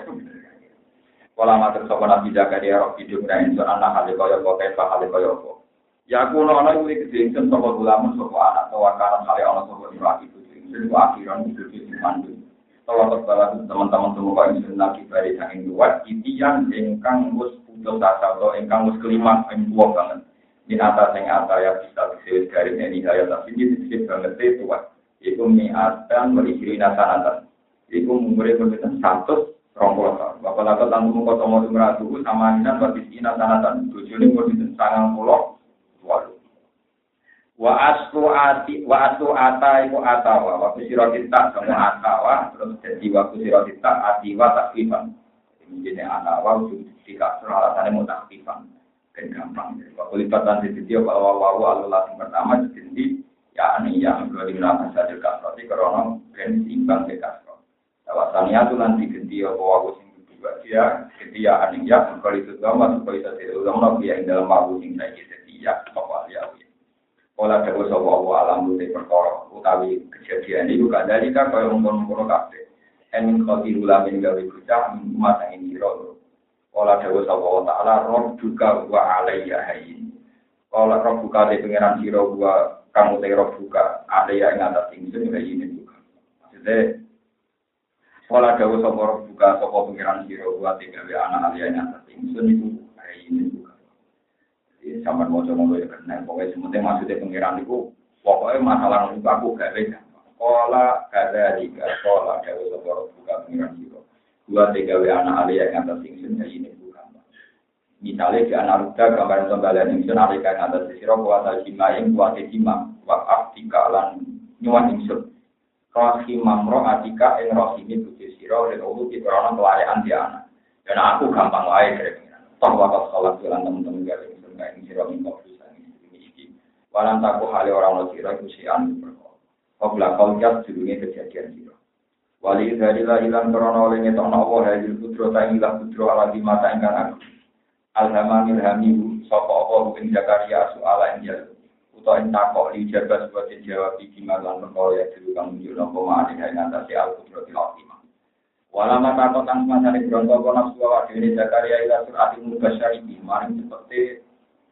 Speaker 1: Kala matur sapa Nabi Zakaria roh hidup ra insun anak hale kaya apa kae hale kaya apa. Ya kuno ana kuwi gede ingsun sapa ulama sapa anak tawa karan hale ana sapa ira itu ingsun ku akhiran hidup iki mandu. Tawa terbala teman-teman semua kaya ingsun lagi bari saking luar itian ingkang wis putus asa atau ingkang wis kelima ing tuwa banget. Min atas yang ada ya bisa disebut dari ini haya tapi ini disebut banget itu Iku mi adan merihiri nasanatan. Iku umurnya berbeda satu rongkol Bapak lako tanggung muka tomo sumratu sama ina berarti ina tujuh ini mau sangang pulau. Wa aslu ati wa aslu ata iku atawa waktu siro kita semua atawa terus jadi waktu siro kita atiwa takfifan. Ini atawa jika alasannya mau takfifan dan gampang. Waktu lipatan di video kalau wawu alulah pertama jadi ya ini yang kedua digunakan saja kasroti karena ben imbang ke kasroti. Tawasania itu nanti ganti apa aku sing kedua dia setia aning ya kalau itu lama supaya bisa tidak ulang lagi yang dalam aku sing saya setia apa ya Ola dawa sapa wa alam te perkara utawi kejadian itu gak dari kan kaya ngono-ngono kabeh. Emin khoti ulamin gawe bocah mata ini ro. Ola dawa sapa wa taala roh duka wa alayya hayyin. Ola roh buka te pangeran sira wa kamu te roh buka alayya ing atas ingsun hayyin juga. Maksudnya Kala dawa sapa buka sapa pengiran sira wa tiga anak aliyane atas ingsun iku hari ini juga. Jadi sampean maca ngono ya kena pokoke sementing maksudnya pengiran iku pokoke masalah buka aku gak beda. Kala kada diga kala dawa sapa buka pengiran sira. Wa tiga anak aliyane atas ingsun hari ini. Misalnya di anak ruda gambaran tunggalan ingsun alika yang atas sira kuasa jima yang kuasa jima wa aftika lan nyuwun ingsun. Rohim mamro atika ing rohimi buji siro dan ulu di korona kelayaan dia anak. Dan aku gampang wae dari pengiran. Toh wakil sholat jalan teman-teman gak ada yang ing siro mingkau bisa ini iki. Walan taku hali orang lo siro itu si anu berkol. Kobla kol jas judulnya kejadian siro. Wali dari lah ilang korona oleh ngetokno Allah hajil putro ta ilah putro ala di mata ingkang aku. Alhamamil hamihu sopo Allah ing Zakaria suala ing jalur atau yang takok di jaga sebagai jawab di malan perkara ya dulu kang muncul nopo mari hai ngatasi al kudro di ultima. Walama takok tang masane bronto kono suwa dene Zakaria ila surat mubasyarihi maring seperti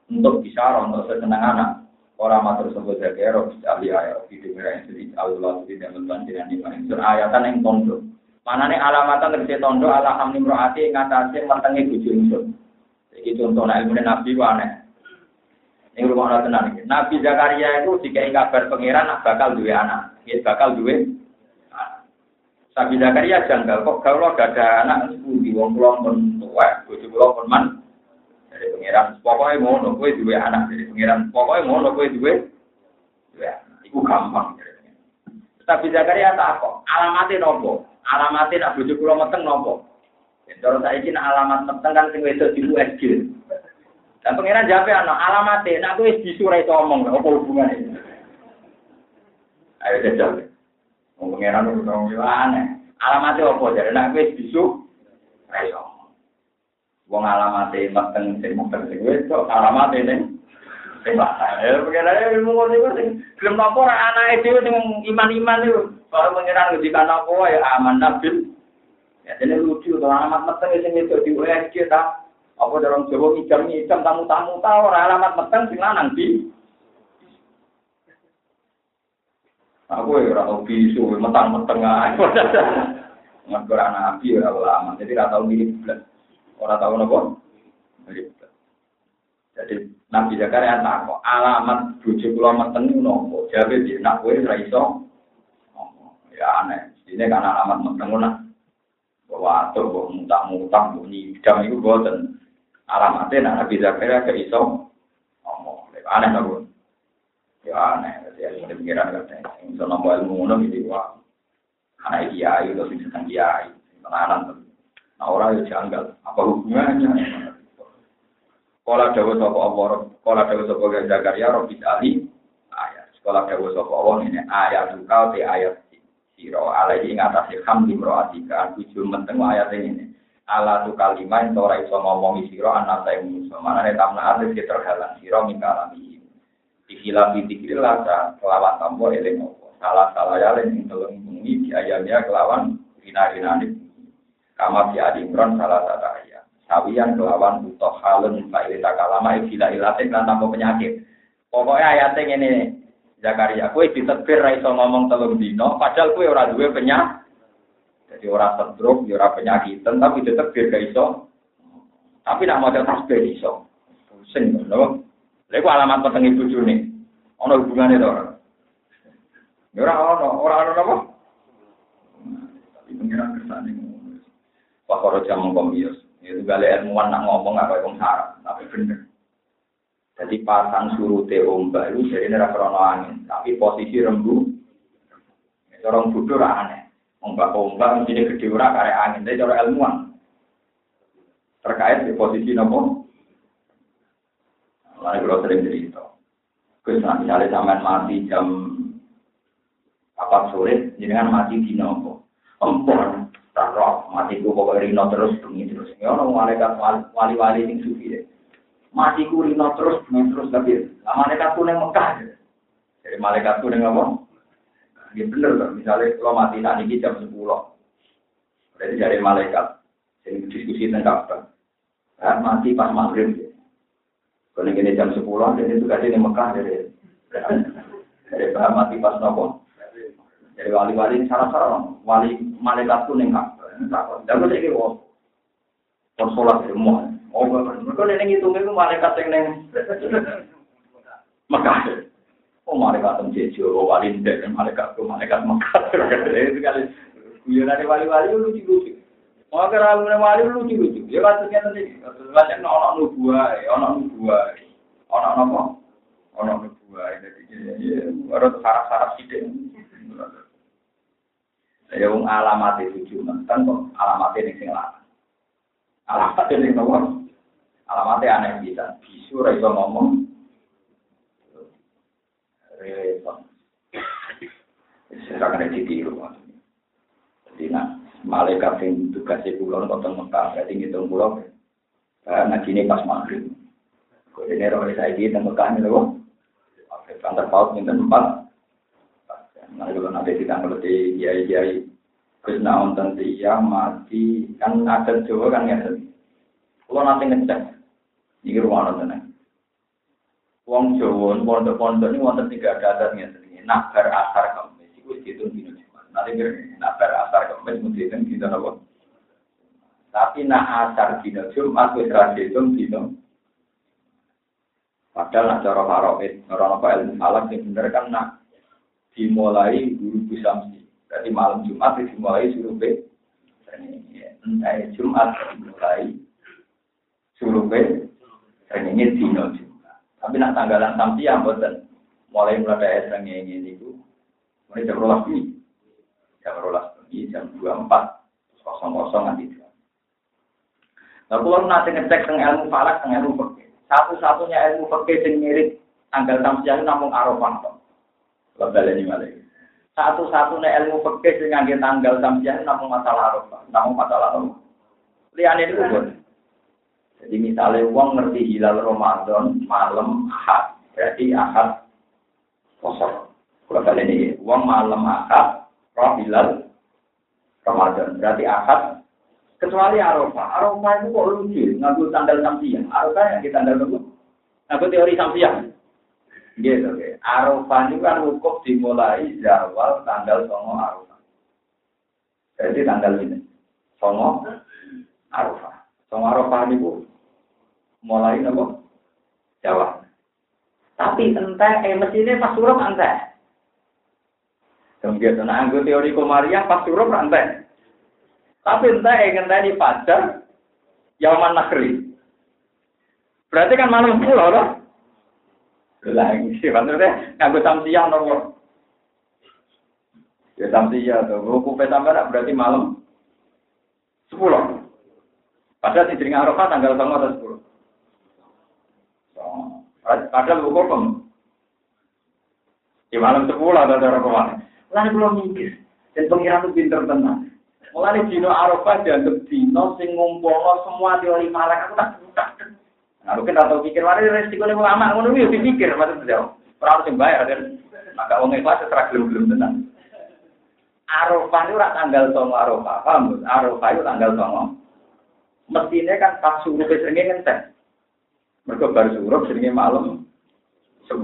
Speaker 1: untuk bisa untuk sesenang anak. Orang matur sebut Zakaria ahli ayat video merah yang sedih Allah tidak membantiran di maring sur ayatan yang tondo. Manane alamatan terkait tondo ala hamni mroati ngatasi mentengi bojo. Iki contoh ilmu nabi ku. Ini rumah tenan Nabi Zakaria itu jika kabar pangeran bakal duwe anak, ya bakal duwe Nabi Zakaria janggal kok kalau gak ada anak sepundi wong kula pun tuwa, bojo kula pun man dari pangeran. Pokoknya ngono kowe duwe anak dari pangeran. Pokoknya ngono kowe duwe ya, iku gampang. Tapi Zakaria tak kok alamatnya nopo? Alamatnya nak bojo kula nopo? Kalau saya izin alamat meteng kan sing wedok di USG. Dan pengiran jawab ana alamate, nek kowe disurai omong apa hubungane. Ayo jajal. Wong pengiran wong yo aneh. Alamate apa jare nek kowe disu ayo. Wong alamate meteng sing meteng sing wedok, alamate ning Ya, pengiran ilmu ngono iku sing gelem napa ora anake dhewe sing iman-iman iku. Kalau pengiran ngendikan apa ya aman nabil. Ya, jadi lucu, kalau alamat meteng sing itu di USG tak apa dalam Jawa ngidam ngidam tamu-tamu tahu orang alamat meteng sing lanang di. Aku ya ora tau bisu metang-meteng ae. Nggak ora nabi ora ulama. Jadi ora tau mirip blas. Ora tau napa? Mirip Jadi Nabi Zakaria kok alamat bojo kula meteng nopo? Jawabe piye? Nak kowe ora. Ya aneh. Ini kan alamat meteng ngono. Bahwa atau kok mutak-mutak bunyi jam itu boten. Alamatnya nak Nabi Zakaria ke iso ngomong. Aneh aku ya aneh ya ini pikiran katanya iso nopo ilmu ngono gitu wah anak kiai atau sing sedang kiai tenanan nah orang ya janggal. Apa hubungannya Sekolah dawa sopo Allah, sekolah dawa sopo Zakaria, Robi Ali, ayat. Sekolah dawa sopo Allah ini ayat. Tukau di ayat siro alaihi ngatasi hamdi mro'atika, tujuh menteng ayat ini. Ala tu kalimah yang ora iso ngomongi sira ana ta ing manusa manane tamna ate terhalang. Sira mikalami dikila dikil lasa kelawan tambo eling opo salah salah ya ing telung bengi di ayamnya kelawan rina-rinane kama di adimron salah satu ayat. Sawiyan kelawan utoh halun failita kalama ikilah ilatik lan tanpa penyakit. Pokoknya ayatnya ini Zakaria, kue ditebir ra iso ngomong telung dino, padahal kue ora duwe penyakit. Jadi orang stroke, ya orang penyakitan, tapi biar gak iso. Tapi nak mau tasbih iso. Pusing, loh. Lalu alamat peteng ibu juni. Ono hubungannya tuh orang. Ya orang ono, orang ono apa? Tapi pengiran kersane Pak Koro jam ngomong Itu balik ilmuwan nak ngomong apa yang sarap, tapi bener. Jadi pasang surute ombak itu jadi neraka angin, tapi posisi rembu, orang bodoh aneh. Ombak-ombak mesti gede ora karek angin, tapi cara ilmuwan. Terkait di posisi nopo. Lalu kalau sering cerita. Terus misalnya sampai mati jam apa sore, dengan mati di nopo. Empon, taruh mati ku pokoknya rino terus bunyi terus. Ya orang malaikat wali-wali yang sufi deh. Mati ku rino terus terus tapi malaikat ku neng Mekah. Jadi malaikat ku neng apa? Ya bener kan, misalnya kalau mati saat ini jam 10. Berarti dari malaikat. Jadi diskusi tentang apa. Ya, mati pas maghrib. Kalau ini jam 10, jadi itu kasih di Mekah. Dari, dari bahan mati pas nopo. Dari wali-wali sarang-sarang. Wali malaikat pun yang Jangan saya kira, konsolat semua. Oh, mereka ini ngitungnya itu malaikat yang neng Mekah. Oh malaikat temjejo, oh wali ndek, malaikat tuh malaikat Mekah. Itu kali guyonan wali-wali lucu-lucu. Mau kira wali lucu-lucu. Ya kasusnya nanti, kasus banyak ono nubuah, ono nubuah, ono apa? Ono nubuah. Jadi harus saraf-saraf sidik. Ya wong alamat itu cuma kan kok alamat ini sing lanang. Alamat ini nomor. Alamatnya aneh bisa. Bisu raiso ngomong, repot. Saya akan ditiru. Jadi nah, malaikat yang tugasnya pulau nonton Mekah, berarti ngitung pulau. Nah, ini pas maghrib. Kode ini roh saya di Mekah ini loh. Kantor paut minta tempat. Nah, kalau nanti kita ngerti kiai-kiai, terus naon tentu ya mati kan ada Jawa kan ya. Kalau nanti ngecek, ini rumah nonton Wong Jawa pondok-pondok ini wonten tiga adatnya sedikit. Nak bar asar kemis itu dihitung dino Jumat. Nanti nak bar asar kemis mesti dihitung dino apa? Tapi nak asar dino Jumat wis ra dihitung dino. Padahal nak cara faroid, orang apa ilmu falak yang bener kan nak dimulai guru samsi. Berarti malam Jumat dimulai suruh be. Entah Jumat dimulai suruh be. Ini dino Jumat. Tapi nak tanggalan samsi yang boten mulai mulai dari ini itu. Mulai jam rolas ini. Jam rolas ini jam dua empat kosong kosong nanti. Nah, kalau nanti ngecek tentang ilmu falak, tentang ilmu fakir. Satu-satunya ilmu fakir yang mirip tanggal samsiah namun arafah. Kalau baleni malah. Satu-satunya ilmu fakir yang ngangge tanggal samsiah namun masalah arafah, namun masalah arafah. Liane itu pun. Jadi misalnya uang ngerti hilal Ramadan malam Ahad, berarti Ahad kosong. Kalau kalian ini uang malam Ahad, roh hilal Ramadan, berarti Ahad Kecuali Arafah. Arafah itu kok lucu, ngaku tanggal samsiah. Arafah yang kita tanggal dulu. Ngaku teori samsiah. Gitu, oke. Arafah itu kan hukum dimulai zawal tanggal songo Arafah. Jadi tanggal ini. Songo Arafah. Songo Arafah itu mulai nopo Jawa. Tapi entah, eh mesinnya pas suruh entah. Kemudian, nah, teori komariah pas suruh entah. Tapi entah yang tadi fajar, Yaman Nakri. Berarti kan malam pulau loh. Lagi sih, maksudnya nganggo samsiah nomor. Ya samsiah tuh, ruku petambara berarti malam sepuluh. Padahal di Jering Arafah tanggal sama atau sepuluh. Padahal hukum di malam sepuluh ada cara ke mana. Lalu belum mikir. Dan pengiran itu pinter tenang. Mulai dino Arafah dianggap dino sing ngumpulno semua teori malak aku tak tak. Nah, mungkin atau pikir mari resiko nih ulama ngono yo dipikir maksud dia. Ora sing bayar kan. Maka wong ikhlas setra gelem-gelem tenan. Arafah itu tanggal 9 Arafah, paham? Arafah itu tanggal 9. Mestine kan pas suruh seringe ngenteng. Mergo bar suruh seringe malam 10.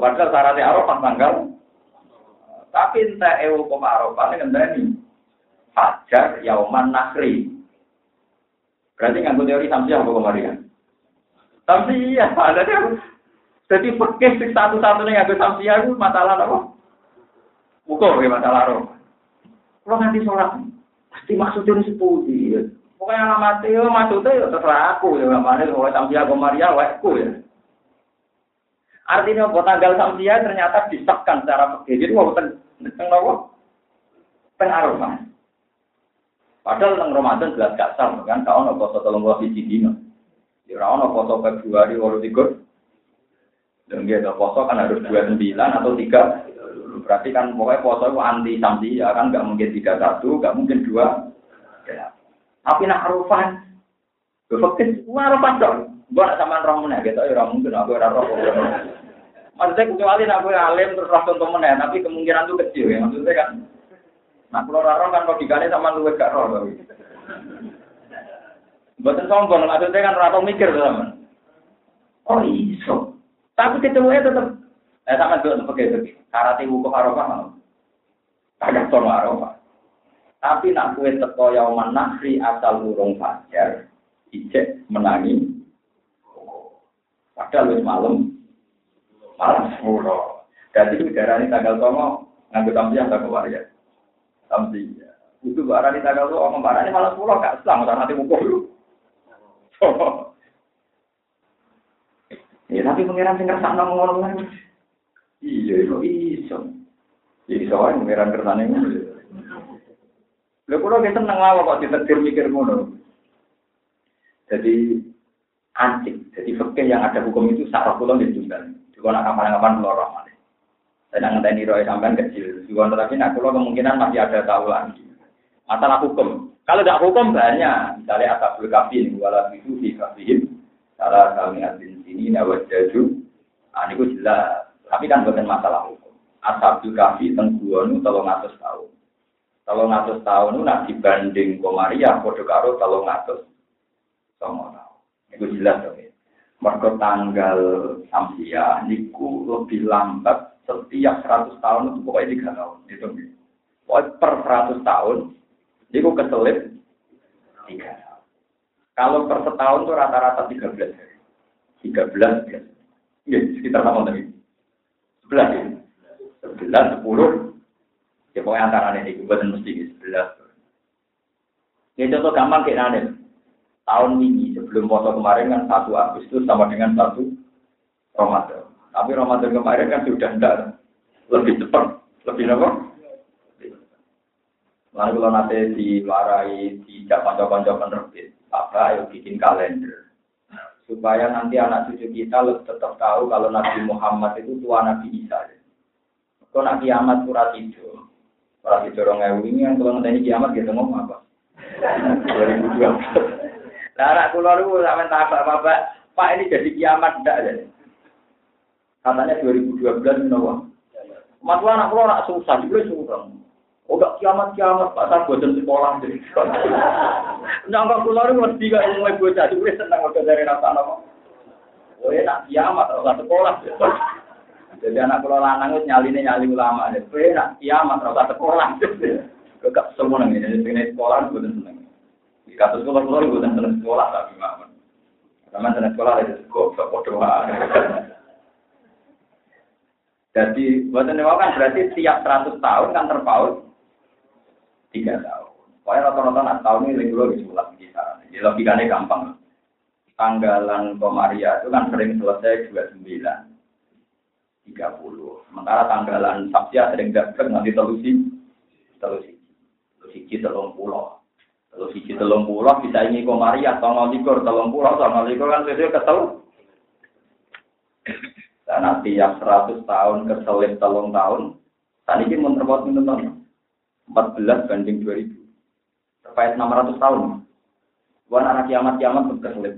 Speaker 1: Padahal syaratnya Arafah tanggal tapi entah ewu kok Arafah ngenteni fajar yauman nakri. Berarti nggak teori samsiah apa kemarin? Samsiah, ada jadi fikih satu-satunya nggak samsiah itu masalah apa? Ukur ya masalah roh. Kalau nanti sholat, pasti maksudnya sepuji. Pokoknya alamat itu maksudnya ya terserah aku ya, mana kalau samsiah kemarin wekku ya. Artinya buat tanggal samsiah ternyata disekkan secara fikih. Jadi mau tentang apa? Pengaruh mas. Padahal nang Ramadan jelas gak sah kan, kau ono poso tolong gua siji dino. Ya ora ono poso Februari walu tiga. Dan dia poso kan harus dua sembilan atau tiga. Berarti kan pokoknya poso itu anti samsi ya kan, nggak mungkin tiga satu, nggak mungkin dua. Ya. Tapi nak arufan, Fakir, wah arufan dong. Gua nak sama orang mana, gitu ya orang mungkin aku orang roh. Maksudnya kecuali aku alim terus rasa temen ya, tapi kemungkinan itu kecil ya. Maksudnya kan Nah, kalau raro kan logikanya sama luwes gak roh. Buatan sombong, maksudnya kan rata mikir teman. Oh iso. Tapi ketemu tetap. Eh sama dulu pakai begitu. Karate wukuf arafah mau. Kadang tono arafah. Tapi nak kue teko yauman nakri asal urung fajar, ijek menangi. Padahal wis malam, malam sepuluh. Jadi udara ini tanggal tomo nganggut tampiah tak keluar Samsia. Itu barang di tanggal tua, barang ini malah pulau gak selang, usah nanti mukul Ya tapi pengiran sing kersane ngomong ngono. Iya, itu iso. Ya iso wae pengiran kersane. Lha kula ki seneng wae kok ditetir mikir ngono. Jadi anjing, jadi fakir yang ada hukum itu sarah pulau di tunggal. Kapan-kapan keluar rahmat. Saya ngenteni roy sampean kecil. Juga tetapi nak kulo kemungkinan masih ada tahu lagi. Masalah hukum. Kalau tidak hukum banyak. Misalnya asabul kafin wala itu fi kafihim. Salah kami adin sini nawat jaju. Ah ini jelas. Tapi kan bukan masalah hukum. Asabul kafi tengguanu tolong atas tahun. Tolong atas tahun nak dibanding komaria kode karo tolong atas sama tahun. Itu jelas dong. Mereka tanggal samsia niku lebih lambat setiap 100 tahun itu pokoknya tiga tahun itu pokoknya per 100 tahun itu keselip tiga tahun kalau per setahun itu rata-rata 13 hari 13 ya Ya, sekitar tahun tadi. Sebelas ya. Sebelas, sepuluh. Ya pokoknya antara ini, buatan mesti sebelas. Ya contoh gampang kayak nanti. Tahun ini sebelum foto kemarin kan satu Agustus sama dengan satu Ramadan. Tapi Ramadan kemarin kan sudah enggak lebih cepat, lebih apa? Lalu kalau nanti diwarai di kanca-kanca penerbit, apa ayo bikin kalender supaya nanti anak cucu kita tetap tahu kalau Nabi Muhammad itu tua Nabi Isa. Kalau Nabi Ahmad surat surat itu orang ini yang kalau nanti kiamat kita ngomong apa? 2012. Lah anak kula niku sampean tak bapak, Pak ini jadi kiamat ndak jadi. Katanya 2012 menawa. Mas anak kula nak susah, juga susah. Oh gak kiamat kiamat Pak saya bosan sekolah jadi. Nyangka keluar mesti gak mulai bocah, juga senang udah dari rasa apa. Oh ya nak kiamat rasa sekolah. Jadi anak keluar lanang itu nyali nyali ulama. Oh ya nak kiamat rasa sekolah. Gak semua nih, jadi sekolah gue seneng. Di kasus keluar keluar gue seneng sekolah tapi maaf. Karena seneng sekolah itu kok bodoh Jadi, buatan kan berarti tiap 100 tahun kan terpaut tiga tahun. Pokoknya rata-rata nak tahun ini dulu di sebelah kita. Jadi logikanya gampang. Tanggalan Komaria itu kan sering selesai 29, 30. Sementara tanggalan Sabtia sering dapat nanti telusi, telusi, telusi telung pulau. Telusi telung pulau bisa ini Komaria, tolong likur telung pulau, tolong likur kan sesuai ketel. Dan nanti yang 100 tahun keselit telung tahun, tadi ini terbuat minum 14 banding 2000. Terkait 600 tahun. Bukan anak kiamat-kiamat keselip.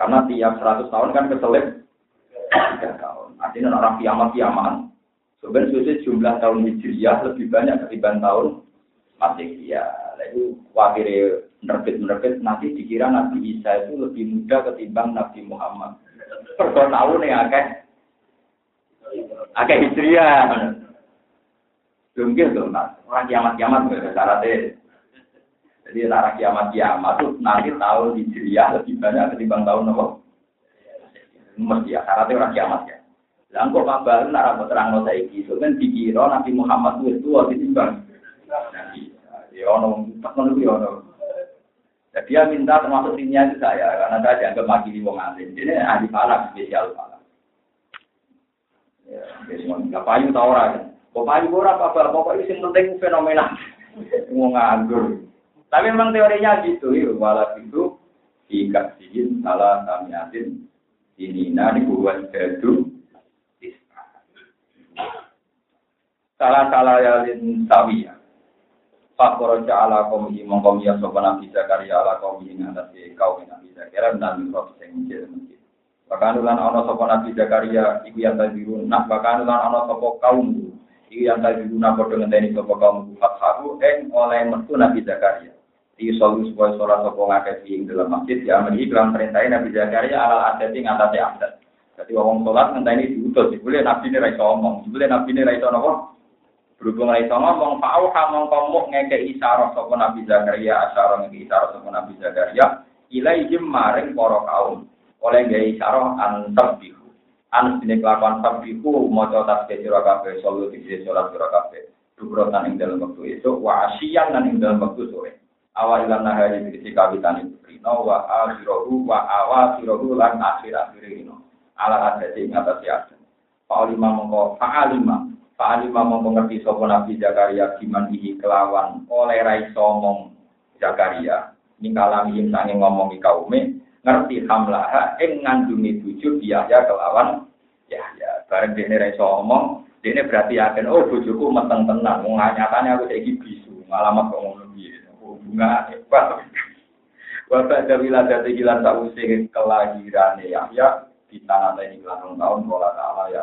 Speaker 1: Karena tiap 100 tahun kan keselip 3 tahun. Artinya orang kiamat-kiamat. Sebenarnya jumlah tahun Hijriah lebih banyak ketimbang tahun Masihiyah. Lalu wakil menerbit-menerbit nanti dikira Nabi Isa itu lebih muda ketimbang Nabi Muhammad. Per tahun ya akeh. Akeh Hijriah. Jungkir tuh, orang kiamat-kiamat nggak syaratnya. Jadi arah kiamat-kiamat tuh nanti tahun Hijriah lebih banyak ketimbang tahun apa? Mesti ya, syaratnya orang kiamat ya. Lah kok kabar terang no saiki, so kan dikira Nabi Muhammad itu tua ditimbang. Ya ono, tak ono ya ono. Jadi dia minta termasuk timnya itu saya, karena saya dianggap makili wong alim. Jadi ahli falak, spesial falak. Ya, biasanya nggak payu tau orang. Kok payu ora apa pokoknya sing penting fenomena mau nganggur. Tapi memang teorinya gitu, ya. Walau itu jika sih salah samiatin ini nani buat jadu salah salah yalin sawiya. Fakor ala kaum ini mongkom ya sopan nabi Zakaria ala kaum ini atas kaum nabi Zakaria dan mikrof sing masjid. Bahkan ulan ono sopan nabi Zakaria iku yang tadi nah bahkan ulan ono sopan kaum Iki yang tadi guna kode ngenteni sopo kaum fathahu eng oleh metu Nabi Zakaria. Di solu supaya sholat sopo ngakeh ing dalam masjid ya amri ikram perintahin Nabi Zakaria alal adat ing atase adat. Jadi wong sholat ngenteni diutus, boleh Nabi ini raiso ngomong, boleh Nabi ini raiso nopo. Berhubung raiso ngomong, fa'au hamong komuk ngeke isyarat sopo Nabi Zakaria, asyara ngeke isyarat sopo Nabi Zakaria, ilaihim maring poro kaum. Oleh gaya isyarat antar bihu an dene kelakuan sabiku maca tasbih sira kabeh solo dikira salat sira kabeh. Dukrotan ing dalam waktu itu wa asyian lan ing dalam waktu sore. Awal lan nahari dikisi kawitan itu rino wa akhiruhu wa awakhiruhu lan akhir akhir rino ala ada ing atas ya Fa'alima mongko fa'alima fa'alima mongko ngerti sapa Nabi Zakaria giman iki kelawan oleh rai somong Zakaria. Ningkalami sange ngomongi kaume ngerti hamlaha ing ngandungi bojo biaya kelawan ya ya bareng dene ra iso omong dene berarti yakin oh bojoku meteng tenan wong nyatane aku saiki bisu ngalamat kok ngono oh bunga hebat. Wa ba'da wiladati hilan kelahiran ya ya di tanah ini tahun tahun bola ta'ala ya